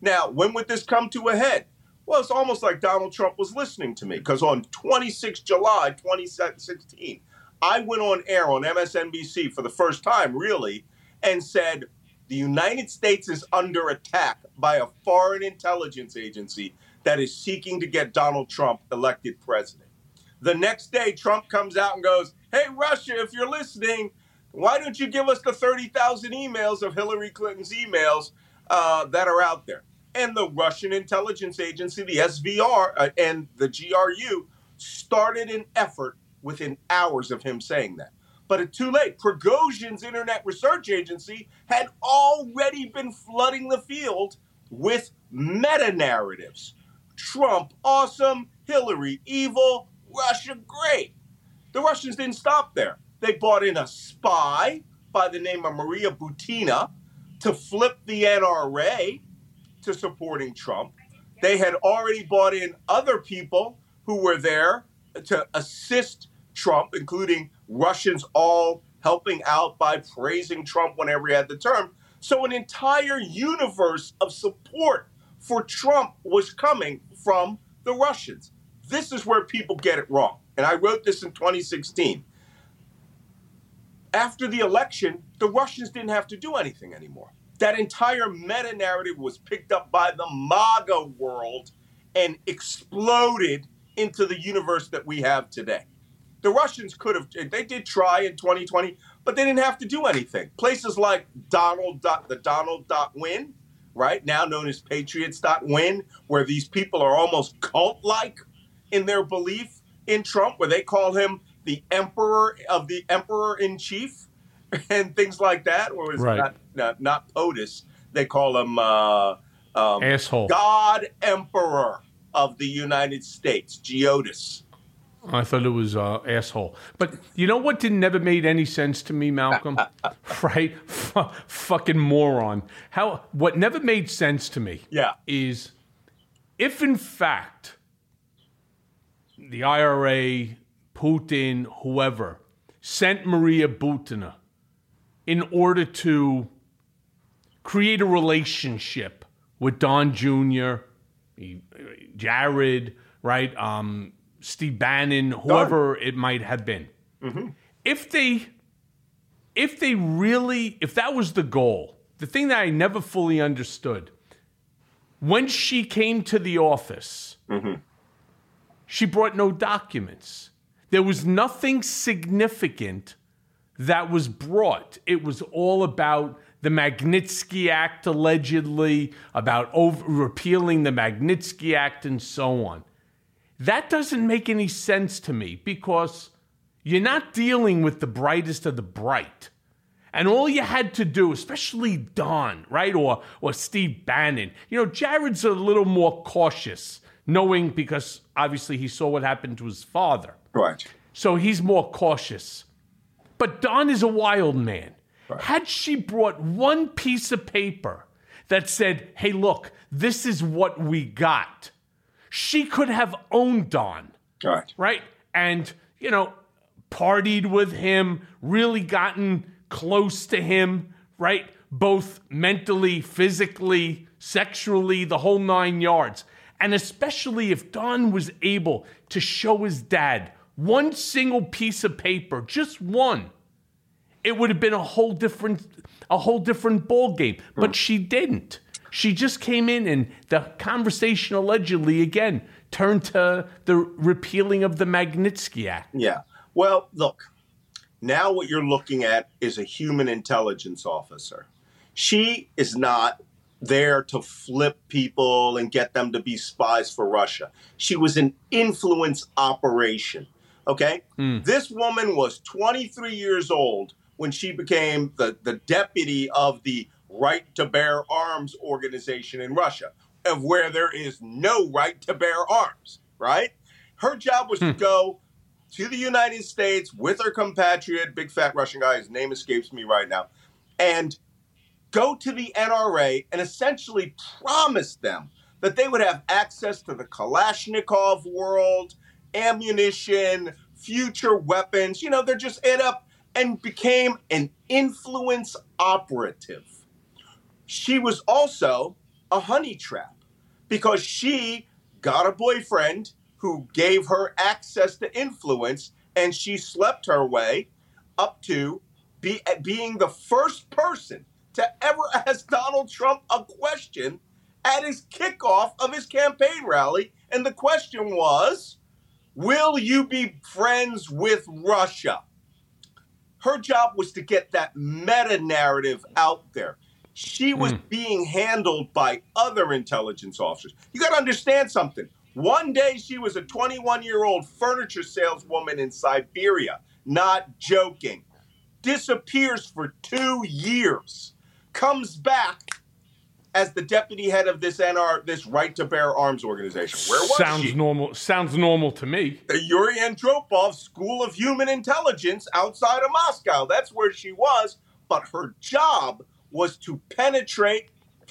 Now, when would this come to a head? Well, it's almost like Donald Trump was listening to me because on 26 July 2016, I went on air on MSNBC for the first time, really, and said the United States is under attack by a foreign intelligence agency that is seeking to get Donald Trump elected president. The next day, Trump comes out and goes, Hey, Russia, if you're listening, Why don't you give us the 30,000 emails of Hillary Clinton's emails uh, that are out there? And the Russian intelligence agency, the SVR, uh, and the GRU started an effort within hours of him saying that. But it's too late. Prigozhin's Internet Research Agency had already been flooding the field with meta narratives. Trump awesome, Hillary evil, Russia great. The Russians didn't stop there. They brought in a spy by the name of Maria Butina to flip the NRA to supporting Trump. They had already bought in other people who were there to assist Trump, including Russians all helping out by praising Trump whenever he had the term. So an entire universe of support for Trump was coming from the Russians. This is where people get it wrong. And I wrote this in 2016. After the election, the Russians didn't have to do anything anymore. That entire meta narrative was picked up by the MAGA world and exploded into the universe that we have today. The Russians could have, they did try in 2020, but they didn't have to do anything. Places like Donald, the Donald.win, right now known as Patriots.win, where these people are almost cult like in their belief in Trump, where they call him the emperor of the emperor in chief *laughs* and things like that, or is Right. not, not not POTUS? They call him uh, um, Asshole. God Emperor of the United States, GEOTUS. I thought it was uh, asshole. But you know what didn't never made any sense to me, Malcolm? *laughs* right? F- fucking moron. How? What never made sense to me Yeah. is if in fact the IRA, Putin, whoever sent Maria Butina in order to create a relationship with Don Jr., Jared, right? Um, Steve Bannon, whoever it might have been. If they if they really if that was the goal, the thing that I never fully understood, when she came to the office, she brought no documents. There was nothing significant that was brought. It was all about the Magnitsky Act, allegedly, about over, repealing the Magnitsky Act, and so on. That doesn't make any sense to me because you're not dealing with the brightest of the bright. And all you had to do, especially Don, right, or or Steve Bannon, you know, Jared's a little more cautious, knowing because obviously he saw what happened to his father. Right. So he's more cautious. But Don is a wild man. Had she brought one piece of paper that said, hey, look, this is what we got, she could have owned Don, Right. right? And, you know, partied with him, really gotten close to him, right? Both mentally, physically, sexually, the whole nine yards. And especially if Don was able to show his dad one single piece of paper, just one, it would have been a whole different a whole different ball game. But she didn't. She just came in and the conversation allegedly again turned to the repealing of the Magnitsky Act. Yeah. Well, look, now what you're looking at is a human intelligence officer. She is not there to flip people and get them to be spies for Russia. She was an influence operation. Okay? Hmm. This woman was 23 years old when she became the, the deputy of the Right to Bear Arms organization in Russia, of where there is no right to bear arms, right? Her job was to hmm. go to the United States with her compatriot, big fat Russian guy, his name escapes me right now, and go to the NRA and essentially promise them that they would have access to the Kalashnikov world, ammunition, future weapons. You know, they're just ate up and became an influence operative. She was also a honey trap because she got a boyfriend who gave her access to influence and she slept her way up to be, being the first person to ever *laughs* ask Donald Trump a question at his kickoff of his campaign rally. And the question was Will you be friends with Russia? Her job was to get that meta narrative out there. She was hmm. being handled by other intelligence officers. You got to understand something. One day she was a 21 year old furniture saleswoman in Siberia, not joking. Disappears for two years, comes back as the deputy head of this NR, this right to bear arms organization. Where was she? sounds she? normal. Sounds normal to me. the Yuri Andropov School of Human Intelligence outside of Moscow. That's where she was. But her job was to penetrate,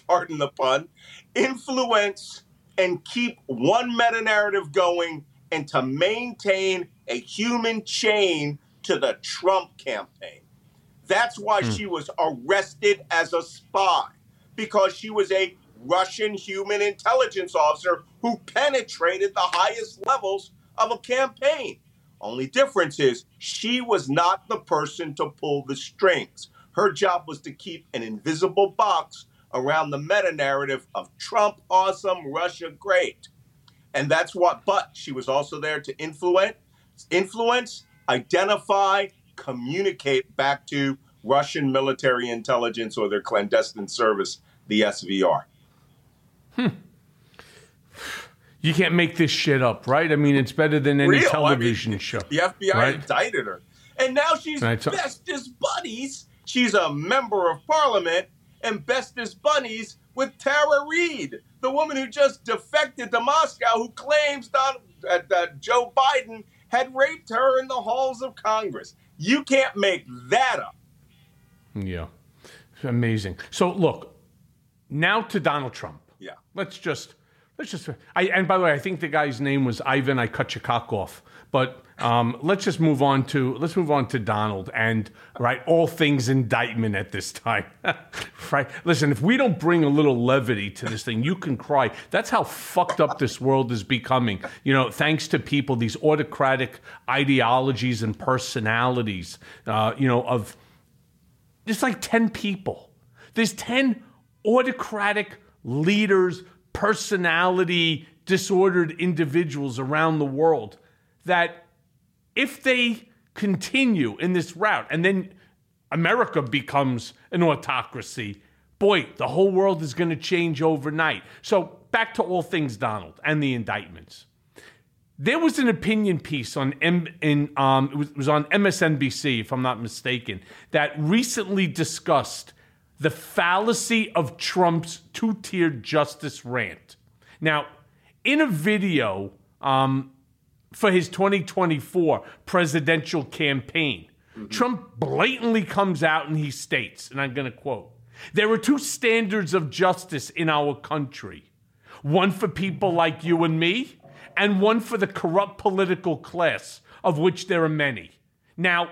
pardon the pun, influence, and keep one meta narrative going and to maintain a human chain to the Trump campaign. That's why hmm. she was arrested as a spy, because she was a Russian human intelligence officer who penetrated the highest levels of a campaign. Only difference is she was not the person to pull the strings. Her job was to keep an invisible box around the meta narrative of Trump awesome, Russia great. And that's what, but she was also there to influence, influence, identify, communicate back to Russian military intelligence or their clandestine service, the SVR. You can't make this shit up, right? I mean, it's better than any Real, I mean, television show. The FBI Right. indicted her. And now she's Right, so- bestest buddies. She's a member of parliament and bestest buddies with Tara Reid, the woman who just defected to Moscow, who claims Donald, uh, that Joe Biden had raped her in the halls of Congress. You can't make that up. Yeah. Amazing. So look, now to Donald Trump. Yeah. Let's just let's just I and by the way, I think the guy's name was Ivan I cut your cock off. But um, let's just move on to let's move on to Donald and right all things indictment at this time. *laughs* right. Listen, if we don't bring a little levity to this thing, you can cry. That's how fucked up this world is becoming. You know, thanks to people, these autocratic ideologies and personalities, uh, you know, of there's like 10 people. There's 10 autocratic leaders, personality disordered individuals around the world that if they continue in this route and then America becomes an autocracy, boy, the whole world is going to change overnight. So back to all things Donald and the indictments. There was an opinion piece on M, in um, it was, it was on MSNBC, if I'm not mistaken, that recently discussed the fallacy of Trump's two-tiered justice rant. Now, in a video um, for his 2024 presidential campaign, Trump blatantly comes out and he states, and I'm going to quote: "There are two standards of justice in our country." one for people like you and me, and one for the corrupt political class, of which there are many. Now,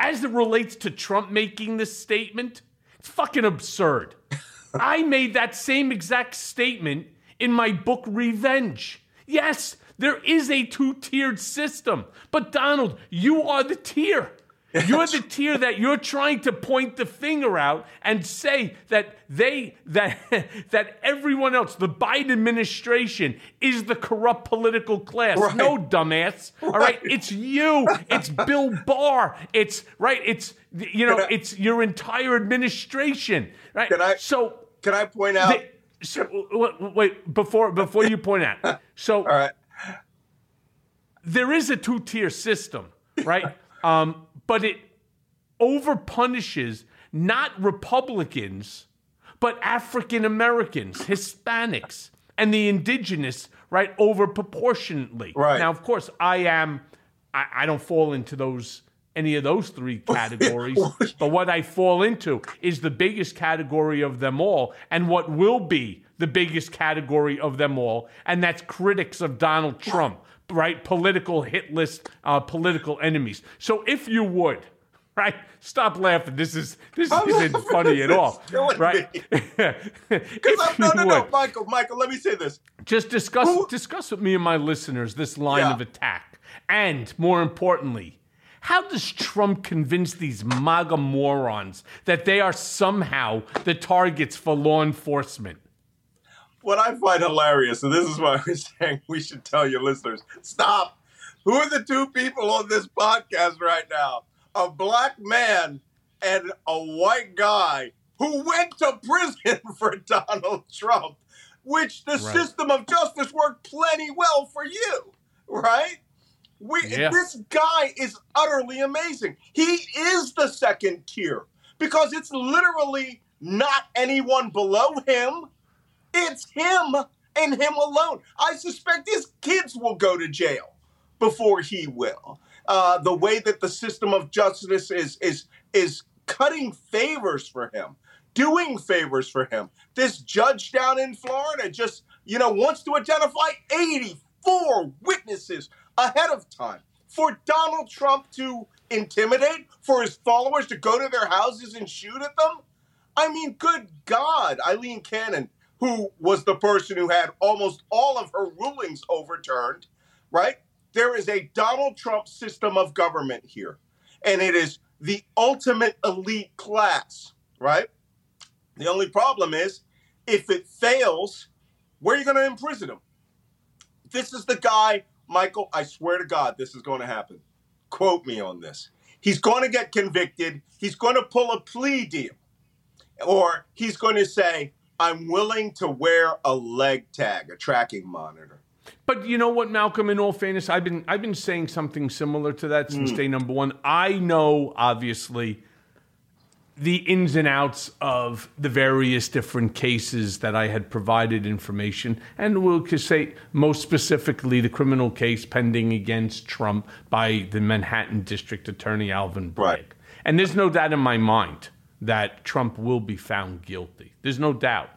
as it relates to Trump making this statement, it's fucking absurd. *laughs* I made that same exact statement in my book, Revenge. Yes, there is a two tiered system, but Donald, you are the tier. You're the tier that you're trying to point the finger out and say that they that *laughs* that everyone else, the Biden administration, is the corrupt political class. Right. No, dumbass. All right, it's you. It's Bill Barr. It's right. It's you know. I- it's your entire administration. Right. Can I- So. Can I point out? so wait before before you point out. *laughs* So all right. there is a two tier system, right? *laughs* um, but it over punishes not Republicans, but African Americans, Hispanics, and the indigenous, right, over proportionately. Right. Now, of course, I am, I, I don't fall into those. Any of those three *laughs* categories, *laughs* but what I fall into is the biggest category of them all, and what will be the biggest category of them all, and that's critics of Donald Trump right? Political hit list, uh, political enemies. So if you would, right? Stop laughing. This is this I'm isn't funny at *laughs* all, right? *laughs* Because I'm, no, no, no, Michael, Michael. Let me say this. just discuss Who- discuss with me and my listeners this line Yeah. of attack, and more importantly. How does Trump convince these MAGA morons that they are somehow the targets for law enforcement? What I find hilarious, and this is why was *laughs* saying we should tell your listeners, stop. Who are the two people on this podcast right now? a black man and a white guy who went to prison *laughs* for Donald Trump, which the Right. system of justice worked plenty well for you, right? We, Yeah. This guy is utterly amazing. He is the second tier because it's literally not anyone below him. It's him and him alone. I suspect his kids will go to jail before he will. Uh, the way that the system of justice is is is cutting favors for him, doing favors for him. This judge down in Florida just you know wants to identify 84 witnesses ahead of time for Donald Trump to intimidate, for his followers to go to their houses and shoot at them. I mean, good God, Aileen Cannon, who was the person who had almost all of her rulings overturned, right? There is a Donald Trump system of government here, and it is the ultimate elite class, right? The only problem is if it fails, where are you going to imprison him? This is the guy, Michael, I swear to God, this is going to happen. Quote me on this. He's going to get convicted. He's going to pull a plea deal. Or he's going to say, I'm willing to wear a leg tag, a tracking monitor. But you know what, Malcolm? In all fairness, I've been I've been saying something similar to that since hmm. day number one. I know, obviously, the ins and outs of the various different cases that I had provided information, and we'll say most specifically the criminal case pending against Trump by the Manhattan District Attorney Alvin Bragg. Right. And there's no doubt in my mind that Trump will be found guilty. There's no doubt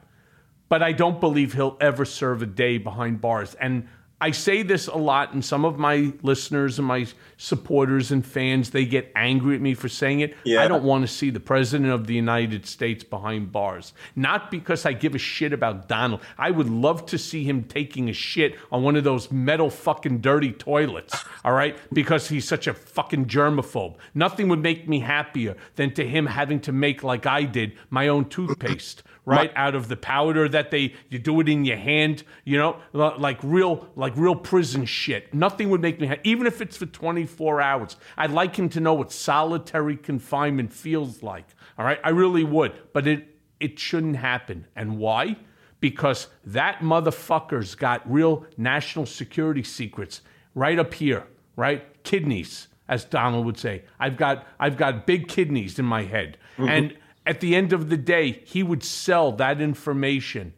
but I don't believe he'll ever serve a day behind bars. And I say this a lot, and some of my listeners and my supporters and fans they get angry at me for saying it. Yeah. I don't want to see the president of the United States behind bars. Not because I give a shit about Donald. I would love to see him taking a shit on one of those metal fucking dirty toilets. All right, because he's such a fucking germaphobe. Nothing would make me happier than to him having to make like I did my own toothpaste right out of the powder that they you do it in your hand you know like real like real prison shit. Nothing would make me ha- even if it's for 24 hours. I'd like him to know what solitary confinement feels like all right? I really would but it it shouldn't happen. And why? Because that motherfucker's got real national security secrets right up here right? Kidneys as donald would say. I've got i've got big kidneys in my head. Mm-hmm. And at the end of the day, he would sell that information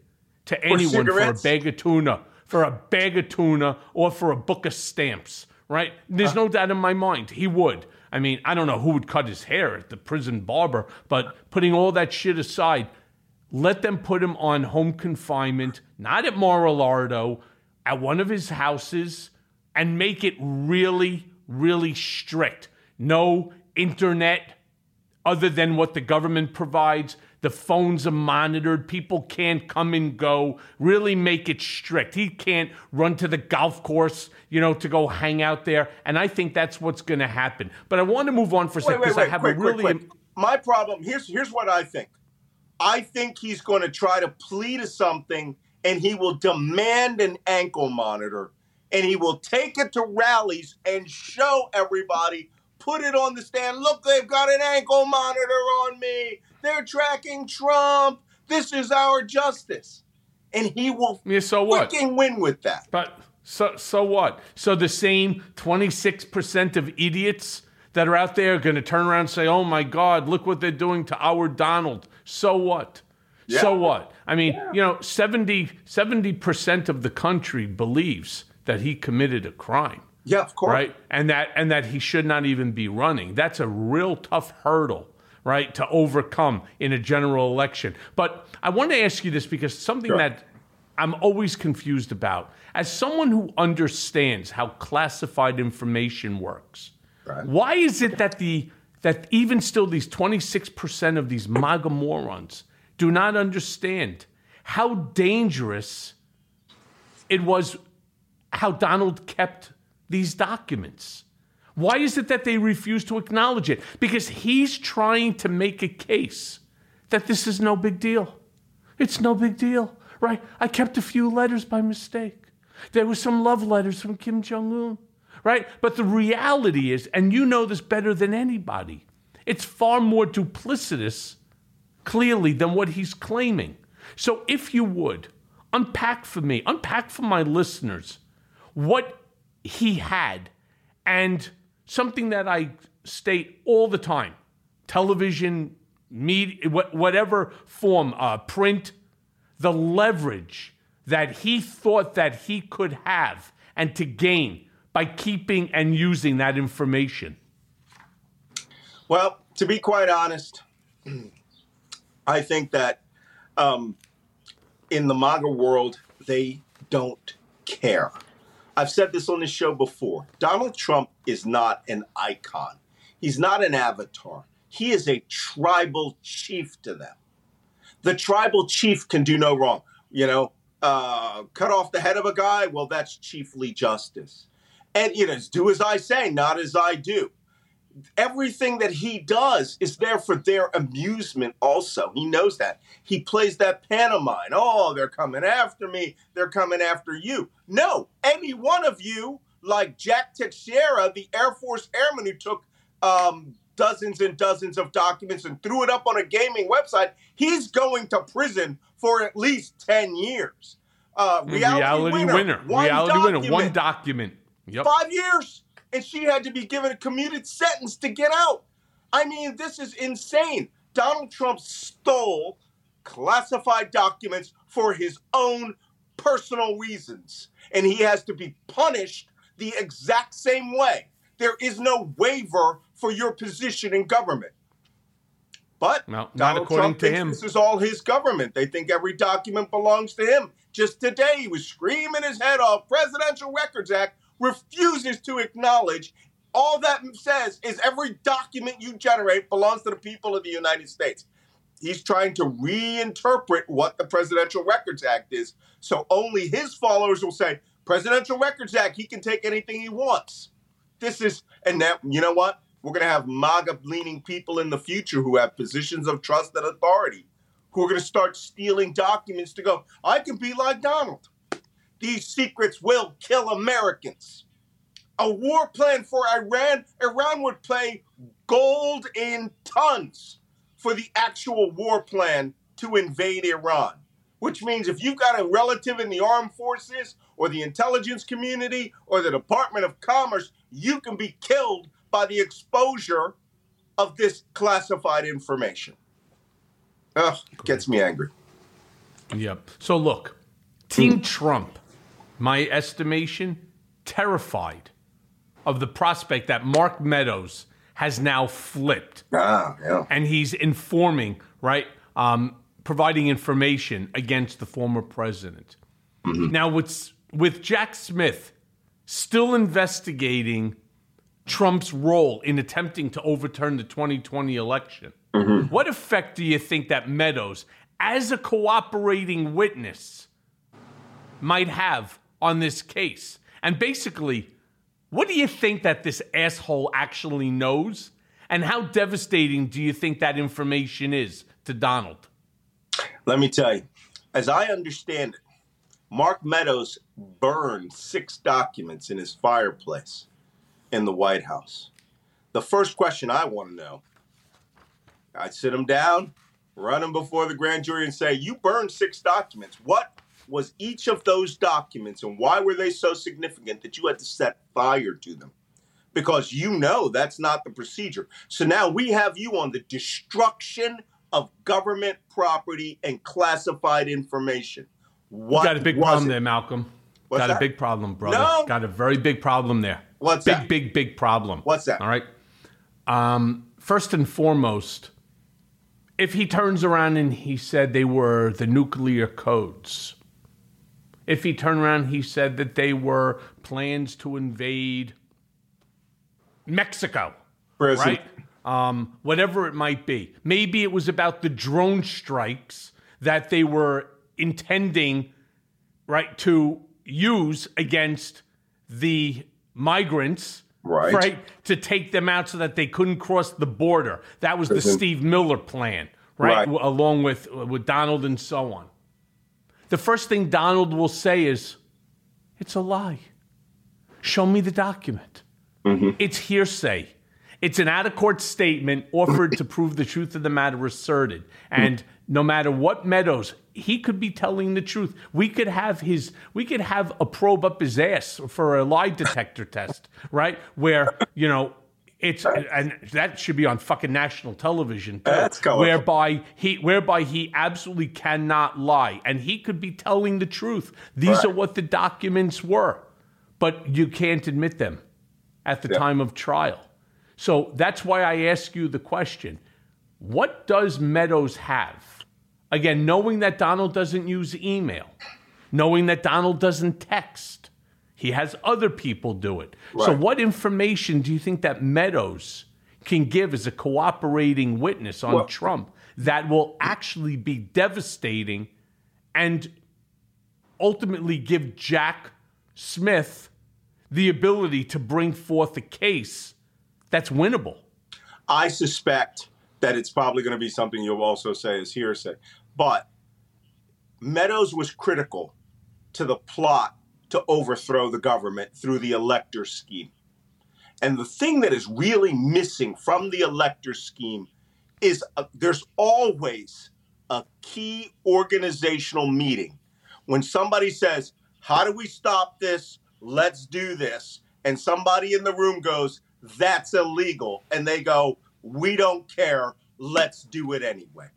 to anyone for a bag of tuna, for a bag of tuna, or for a book of stamps, right? There's Uh. no doubt in my mind he would. I mean, I don't know who would cut his hair at the prison barber, but putting all that shit aside, let them put him on home confinement, not at Mar-a-Lardo, at one of his houses, and make it really, really strict. No internet, other than what the government provides. The phones are monitored. People can't come and go. Really make it strict. He can't run to the golf course, you know, to go hang out there. And I think that's what's going to happen. But I want to move on for a second because I have a really. My problem here's here's what I think. I think he's going to try to plead to something, and he will demand an ankle monitor, and he will take it to rallies and show everybody, put it on the stand. Look, they've got an ankle monitor on me. They're tracking Trump. This is our justice, and he will Yeah, so what? freaking win with that. But so so what? So the same 26% of idiots that are out there are going to turn around and say, "Oh my god, look what they're doing to our Donald." So what? So what? I mean, you know, 70 70% of the country believes that he committed a crime. Yeah, of course. Right? And that and that he should not even be running. That's a real tough hurdle, right, to overcome in a general election. But I want to ask you this because something Sure. that I'm always confused about. As someone who understands how classified information works, why is it that the that even still these 26% of these MAGA morons do not understand how dangerous it was how Donald kept these documents. Why is it that they refuse to acknowledge it? Because he's trying to make a case that this is no big deal. It's no big deal, right? I kept a few letters by mistake. There were some love letters from Kim Jong Un, right? But the reality is, and you know this better than anybody, it's far more duplicitous, clearly, than what he's claiming. So if you would, unpack for me, unpack for my listeners what he had and something that I state all the time television, media, whatever form, uh, print, the leverage that he thought that he could have and to gain by keeping and using that information? Well, to be quite honest, *clears throat* I think that um, in the MAGA world, they don't care. I've said this on this show before. Donald Trump is not an icon. He's not an avatar. He is a tribal chief to them. The tribal chief can do no wrong. You know, uh, cut off the head of a guy, well, that's chiefly justice. And, you know, do as I say, not as I do. Everything that he does is there for their amusement, also. He knows that. He plays that pantomime. Oh, they're coming after me. They're coming after you. No, any one of you, like Jack Teixeira, the Air Force airman who took um, dozens and dozens of documents and threw it up on a gaming website, he's going to prison for at least 10 years. Uh, reality, reality winner. winner. Reality document. winner. One document. Yep. Five years. And she had to be given a commuted sentence to get out. I mean, this is insane. Donald Trump stole classified documents for his own personal reasons. And he has to be punished the exact same way. There is no waiver for your position in government. But no, not according Trump to him. This is all his government. They think every document belongs to him. Just today, he was screaming his head off. Presidential Records Act refuses to acknowledge. All that says is every document you generate belongs to the people of the United States. He's trying to reinterpret what the Presidential Records Act is. So only his followers will say, Presidential Records Act, he can take anything he wants. This is, and that, you know what? We're going to have MAGA leaning people in the future who have positions of trust and authority who are going to start stealing documents to go, I can be like Donald. These secrets will kill Americans. A war plan for Iran, Iran would pay gold in tons for the actual war plan to invade Iran. Which means if you've got a relative in the armed forces or the intelligence community or the Department of Commerce, you can be killed by the exposure of this classified information. Ugh, gets me angry. Yep. So look, Team mm. Trump, my estimation, terrified of the prospect that Mark Meadows has now flipped. Ah, yeah. And he's informing, right? Um, providing information against the former president. Mm-hmm. Now, with, with Jack Smith still investigating Trump's role in attempting to overturn the 2020 election. Mm-hmm. What effect do you think that Meadows, as a cooperating witness, might have on this case? And basically, what do you think that this asshole actually knows? And how devastating do you think that information is to Donald? Let me tell you, as I understand it, Mark Meadows burned six documents in his fireplace in the White House. The first question I want to know I'd sit him down, run him before the grand jury, and say, You burned six documents. What was each of those documents, and why were they so significant that you had to set fire to them? Because you know that's not the procedure. So now we have you on the destruction of government property and classified information. What got a big problem it? there, Malcolm. What's got that? a big problem, brother. No. Got a very big problem there. What's big, that? Big, big, big problem. What's that? All right. Um, first and foremost, if he turns around and he said they were the nuclear codes, if he turned around he said that they were plans to invade Mexico, right? Um, whatever it might be. Maybe it was about the drone strikes that they were intending, right, to use against the migrants right. right to take them out so that they couldn't cross the border that was the steve miller plan right, right. along with with donald and so on the first thing donald will say is it's a lie Show me the document. Mm-hmm. It's hearsay. It's an out of court statement offered to prove the truth of the matter asserted. And no matter what Meadows, he could be telling the truth. We could have his we could have a probe up his ass for a lie detector test, right? Where, you know, it's and that should be on fucking national television. too, That's colorful. whereby he whereby he absolutely cannot lie. And he could be telling the truth. These Right. are what the documents were. But you can't admit them at the Yeah. time of trial. So that's why I ask you the question what does Meadows have? Again, knowing that Donald doesn't use email, knowing that Donald doesn't text, he has other people do it. So, what information do you think that Meadows can give as a cooperating witness on Well- Trump that will actually be devastating and ultimately give Jack Smith the ability to bring forth a case that's winnable? I suspect that it's probably going to be something you'll also say is hearsay. But Meadows was critical to the plot to overthrow the government through the elector scheme. And the thing that is really missing from the elector scheme is uh there's always a key organizational meeting when somebody says, How do we stop this? Let's do this. And somebody in the room goes, That's illegal. And they go, We don't care. Let's do it anyway.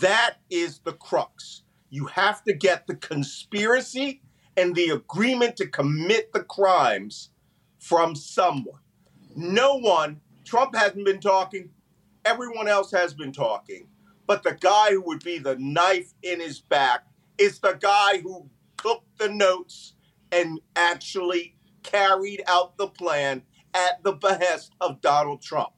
That is the crux. You have to get the conspiracy and the agreement to commit the crimes from someone. No one, Trump hasn't been talking, everyone else has been talking, but the guy who would be the knife in his back is the guy who took the notes and actually carried out the plan at the behest of Donald Trump.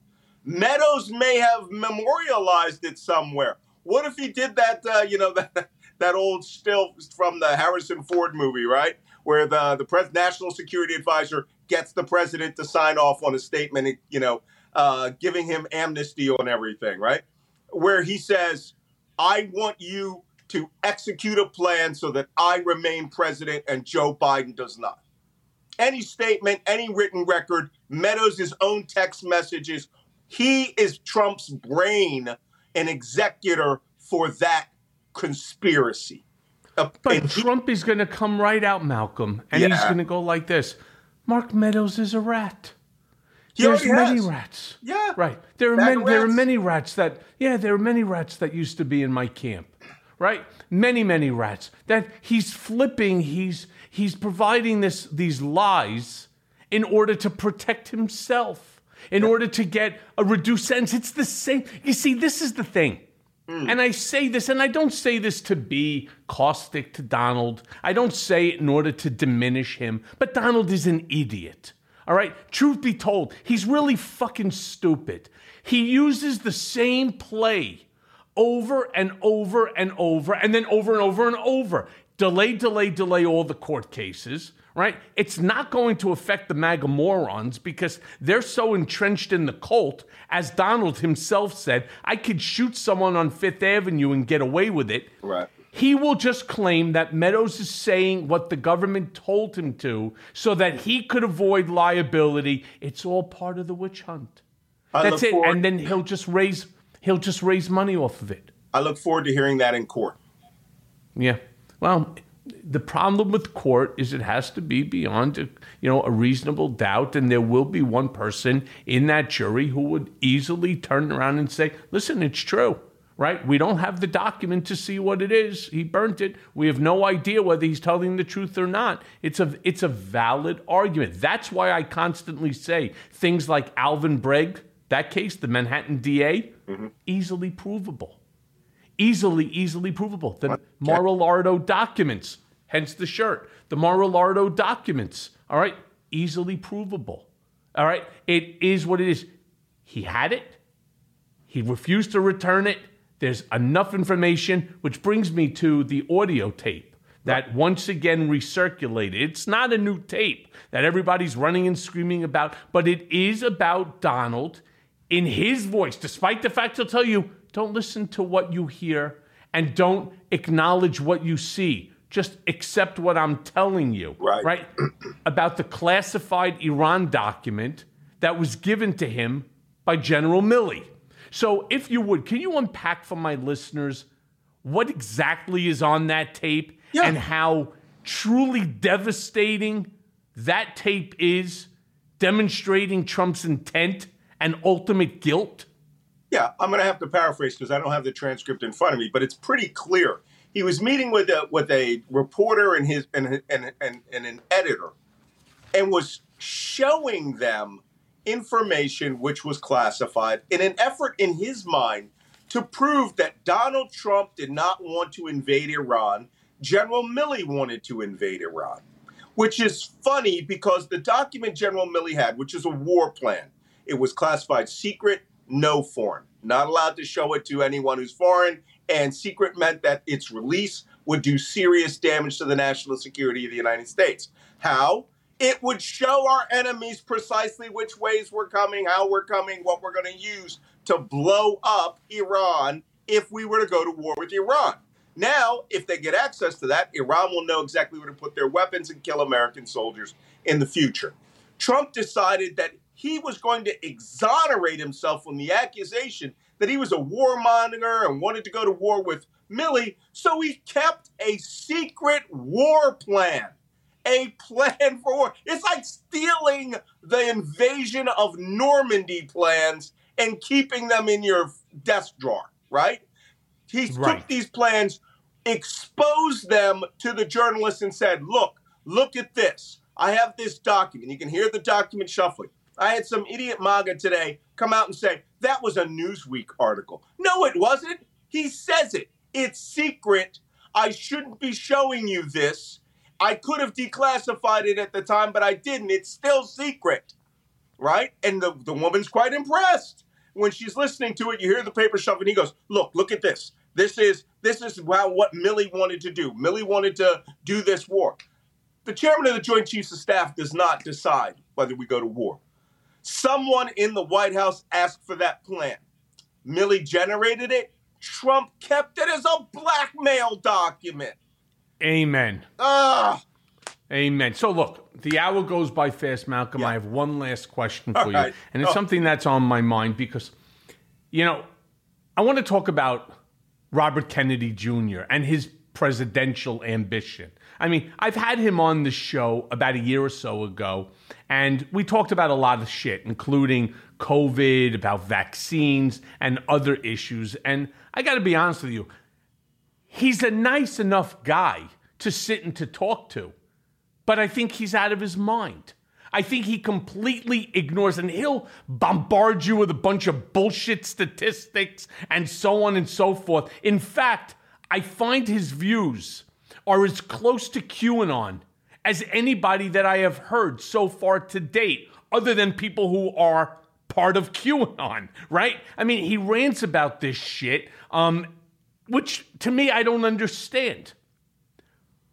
Meadows may have memorialized it somewhere. What if he did that? Uh, you know *laughs* that that old still from the Harrison Ford movie, right? Where the the national security advisor gets the president to sign off on a statement, you know, uh, giving him amnesty on everything, right? Where he says, "I want you to execute a plan so that I remain president and Joe Biden does not." Any statement, any written record, Meadows' own text messages, he is Trump's brain and executor for that conspiracy. But and he- Trump is going to come right out, Malcolm, and he's going to go like this Mark Meadows is a rat. He There's many has. rats. Yeah. Right. There are many of there are rats. many rats that yeah, there are many rats that used to be in my camp. Right? Many, many rats. That he's flipping, he's he's providing this these lies in order to protect himself, in order to get a reduced sentence. It's the same. You see, this is the thing. Hmm. And I say this, and I don't say this to be caustic to Donald. I don't say it in order to diminish him, but Donald is an idiot. All right? Truth be told, he's really fucking stupid. He uses the same play over and over and over, and then over and over and over. Delay, delay, delay all the court cases, right? It's not going to affect the MAGA morons because they're so entrenched in the cult. As Donald himself said, I could shoot someone on Fifth Avenue and get away with it. Right. He will just claim that Meadows is saying what the government told him to so that he could avoid liability. It's all part of the witch hunt. I That's it. forward- And then he'll just raise he'll just raise money off of it. I look forward to hearing that in court. Yeah. Well, the problem with court is it has to be beyond a, you know a reasonable doubt, and there will be one person in that jury who would easily turn around and say, "Listen, it's true." Right? We don't have the document to see what it is. He burnt it. We have no idea whether he's telling the truth or not. It's a it's a valid argument. That's why I constantly say things like Alvin Bragg, that case, the Manhattan DA, mm-hmm. easily provable easily, easily provable. The Mar-a-Lardo documents, hence the shirt. The Mar-a-Lardo documents, all right, easily provable. All right, it is what it is. He had it. He refused to return it. There's enough information, which brings me to the audio tape that once again recirculated. It's not a new tape that everybody's running and screaming about, but it is about Donald in his voice, despite the fact he'll tell you, don't listen to what you hear and don't acknowledge what you see. just accept what I'm telling you. Right. Right? *clears throat* About the classified Iran document that was given to him by General Milley. So, if you would, can you unpack for my listeners what exactly is on that tape Yeah. and how truly devastating that tape is, demonstrating Trump's intent and ultimate guilt? Yeah, I'm going to have to paraphrase because I don't have the transcript in front of me, but it's pretty clear. He was meeting with a with a reporter and his and and and, and an editor, and was showing them information which was classified in an effort in his mind to prove that Donald Trump did not want to invade Iran. General Milley wanted to invade Iran, which is funny because the document General Milley had, which is a war plan, it was classified secret, no foreign. Not allowed to show it to anyone who's foreign, and secret meant that its release would do serious damage to the national security of the United States. How? It would show our enemies precisely which ways we're coming, how we're coming, what we're going to use to blow up Iran if we were to go to war with Iran. Now, if they get access to that, Iran will know exactly where to put their weapons and kill American soldiers in the future. Trump decided that he was going to exonerate himself from the accusation that he was a warmonger and wanted to go to war with Milley, so he kept a secret war plan. A plan for war. It's like stealing the invasion of Normandy plans and keeping them in your desk drawer, right? He Right. took these plans, exposed them to the journalists, and said, Look, look at this. I have this document. You can hear the document shuffling. I had some idiot MAGA today come out and say, That was a Newsweek article. No, it wasn't. He says it. It's secret. I shouldn't be showing you this. I could have declassified it at the time, but I didn't. It's still secret right? And the, the woman's quite impressed. When she's listening to it, you hear the paper shuffle, and he goes, Look, look at this. This is this is how, what Milley wanted to do. Milley wanted to do this war. The chairman of the Joint Chiefs of Staff does not decide whether we go to war. Someone in the White House asked for that plan. Milley generated it. Trump kept it as a blackmail document. Amen. Ah, Amen. So look, the hour goes by fast, Malcolm. Yeah. I have one last question for All you, right. and it's Oh. something that's on my mind because, you know, I want to talk about Robert Kennedy Jr. and his presidential ambition. I mean, I've had him on the show about a year or so ago, and we talked about a lot of shit, including COVID, about vaccines, and other issues. And I got to be honest with you, he's a nice enough guy to sit and to talk to but I think he's out of his mind. I think he completely ignores, and he'll bombard you with a bunch of bullshit statistics and so on and so forth. In fact, I find his views are as close to QAnon as anybody that I have heard so far to date, other than people who are part of QAnon, right? I mean, he rants about this shit, um, which to me, I don't understand.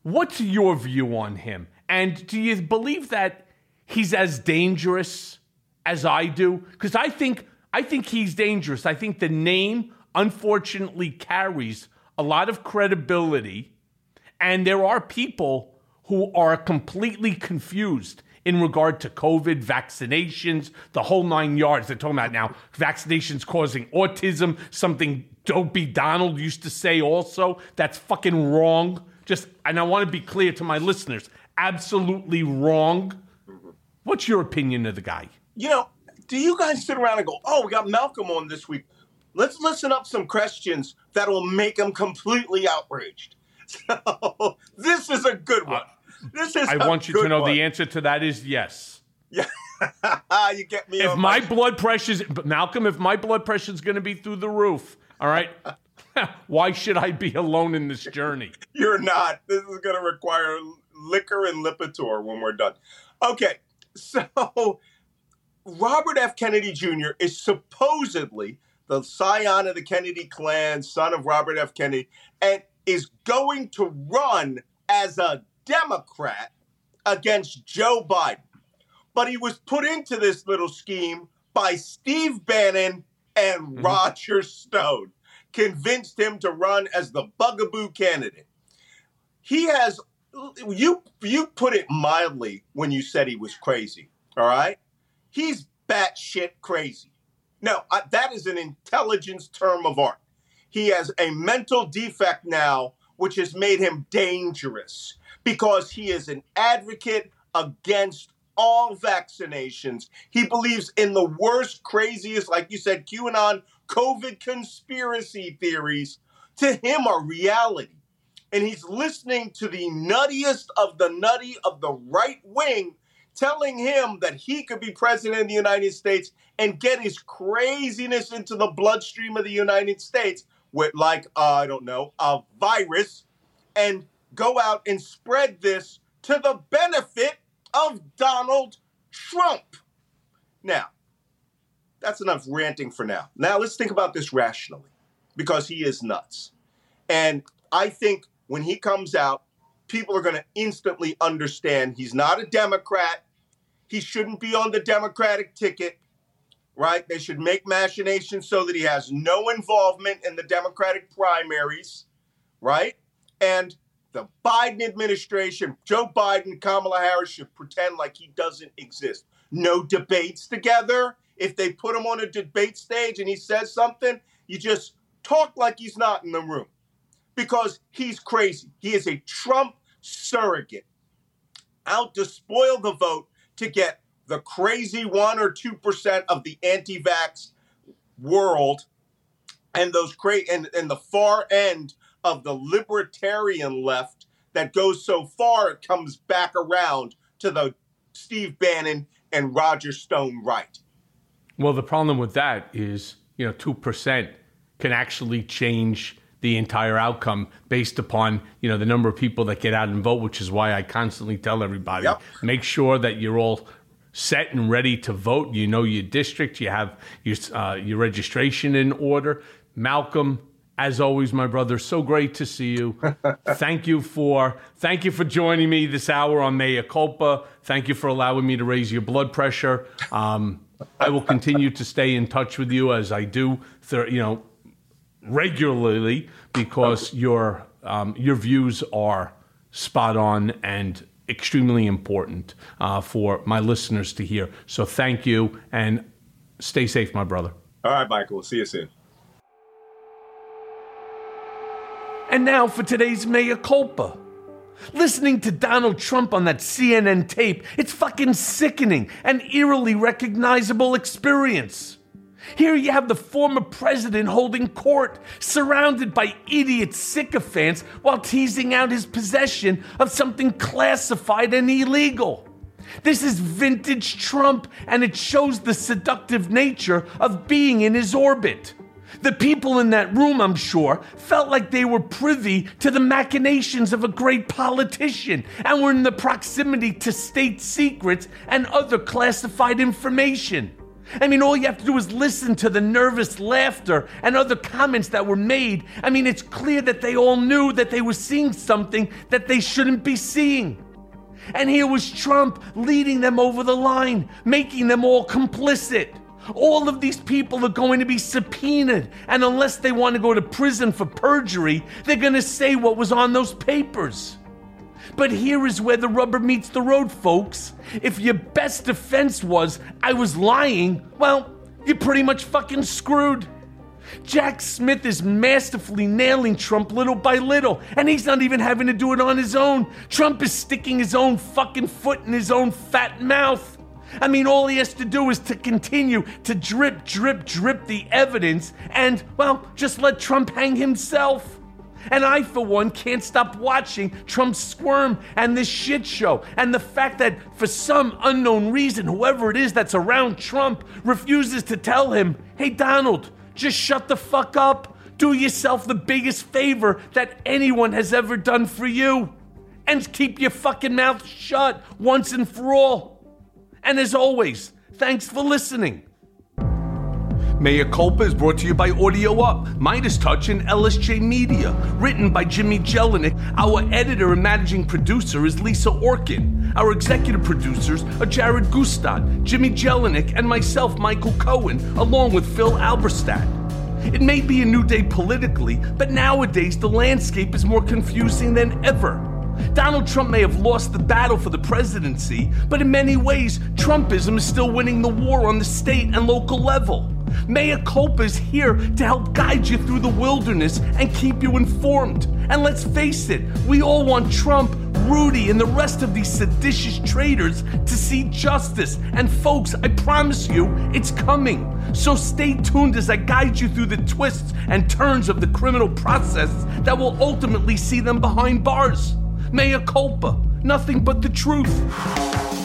What's your view on him? And do you believe that he's as dangerous as I do? Because I think I think he's dangerous. I think the name unfortunately carries a lot of credibility, and there are people who are completely confused in regard to COVID, vaccinations, the whole nine yards. They're talking about now vaccinations causing autism, something Dopey Donald used to say also. That's fucking wrong. Just, and I want to be clear to my listeners absolutely wrong. What's your opinion of the guy? you know, do you guys sit around and go, "Oh, we got Malcolm on this week. Let's listen up some questions that will make him completely outraged." *laughs* So this is a good uh, one. This is. I want you to know one. the answer to that is yes. Yeah, *laughs* you get me. If on my blood pressure's Malcolm, if my blood pressure's going to be through the roof, all right, *laughs* why should I be alone in this journey? You're not. This is going to require liquor and Lipitor when we're done. Okay, so Robert F. Kennedy Jr. is supposedly the scion of the Kennedy clan, son of Robert F. Kennedy, and is going to run as a Democrat against Joe Biden. But he was put into this little scheme by Steve Bannon and mm-hmm. Roger Stone, convinced him to run as the bugaboo candidate. he has you you put it mildly when you said he was crazy. All right, he's batshit crazy. No, I, that is an intelligence term of art. He has a mental defect now, which has made him dangerous because he is an advocate against all vaccinations. He believes in the worst, craziest, like you said, QAnon, COVID conspiracy theories. To him are reality and he's listening to the nuttiest of the nutty of the right wing telling him that he could be president of the United States and get his craziness into the bloodstream of the United States with, like, uh, I don't know, a virus and go out and spread this to the benefit of Donald Trump. Now, that's enough ranting for now. Now, let's think about this rationally because he is nuts. And I think when he comes out, people are going to instantly understand he's not a Democrat. He shouldn't be on the Democratic ticket, right? They should make machinations so that he has no involvement in the Democratic primaries, right? And the Biden administration, Joe Biden, Kamala Harris should pretend like he doesn't exist. No debates together. If they put him on a debate stage and he says something, you just talk like he's not in the room because he's crazy. He is a Trump surrogate out to spoil the vote to get the crazy 1 or 2% of the anti vax world and those cra- and, and the far end of the libertarian left that goes so far it comes back around to the Steve Bannon and Roger Stone right. Well, the problem with that is, you know, 2% can actually change the entire outcome based upon you know the number of people that get out and vote, which is why I constantly tell everybody yep. make sure that you're all set and ready to vote. You know your district, you have your uh, your registration in order. Malcolm, as always, my brother, so great to see you. *laughs* thank you for thank you for joining me this hour on Mea Culpa. Thank you for allowing me to raise your blood pressure. Um, I will continue to stay in touch with you as I do. Th- you know regularly because your um, your views are spot on and extremely important uh, for my listeners to hear. So thank you and stay safe, my brother. All right, Michael. We'll see you soon. And now for today's Mea Culpa. Listening to Donald Trump on that CNN tape, it's fucking sickening and eerily recognizable experience. Here you have the former president holding court, surrounded by idiot sycophants while teasing out his possession of something classified and illegal. This is vintage Trump, and it shows the seductive nature of being in his orbit. The people in that room, I'm sure, felt like they were privy to the machinations of a great politician and were in the proximity to state secrets and other classified information. I mean, all you have to do is listen to the nervous laughter and other comments that were made. I mean, it's clear that they all knew that they were seeing something that they shouldn't be seeing. And here was Trump leading them over the line, making them all complicit. All of these people are going to be subpoenaed, and unless they want to go to prison for perjury, they're going to say what was on those papers. But here is where the rubber meets the road, folks. If your best defense was, I was lying, well, you're pretty much fucking screwed. Jack Smith is masterfully nailing Trump little by little, and he's not even having to do it on his own. Trump is sticking his own fucking foot in his own fat mouth. I mean, all he has to do is to continue to drip, drip, drip the evidence and, well, just let Trump hang himself. And I, for one, can't stop watching Trump squirm and this shit show. And the fact that, for some unknown reason, whoever it is that's around Trump refuses to tell him, hey, Donald, just shut the fuck up. Do yourself the biggest favor that anyone has ever done for you. And keep your fucking mouth shut once and for all. And as always, thanks for listening. Mea Culpa is brought to you by Audio Up, MeidasTouch, and LSJ Media. Written by Jimmy Jelinek. Our editor and managing producer is Lisa Orkin. Our executive producers are Jared Gustad, Jimmy Jelinek, and myself, Michael Cohen, along with Phil Alberstadt. It may be a new day politically, but nowadays the landscape is more confusing than ever. Donald Trump may have lost the battle for the presidency, but in many ways, Trumpism is still winning the war on the state and local level. Mea Culpa is here to help guide you through the wilderness and keep you informed. And let's face it, we all want Trump, Rudy, and the rest of these seditious traitors to see justice. And folks, I promise you, it's coming. So stay tuned as I guide you through the twists and turns of the criminal process that will ultimately see them behind bars. Mea culpa, nothing but the truth.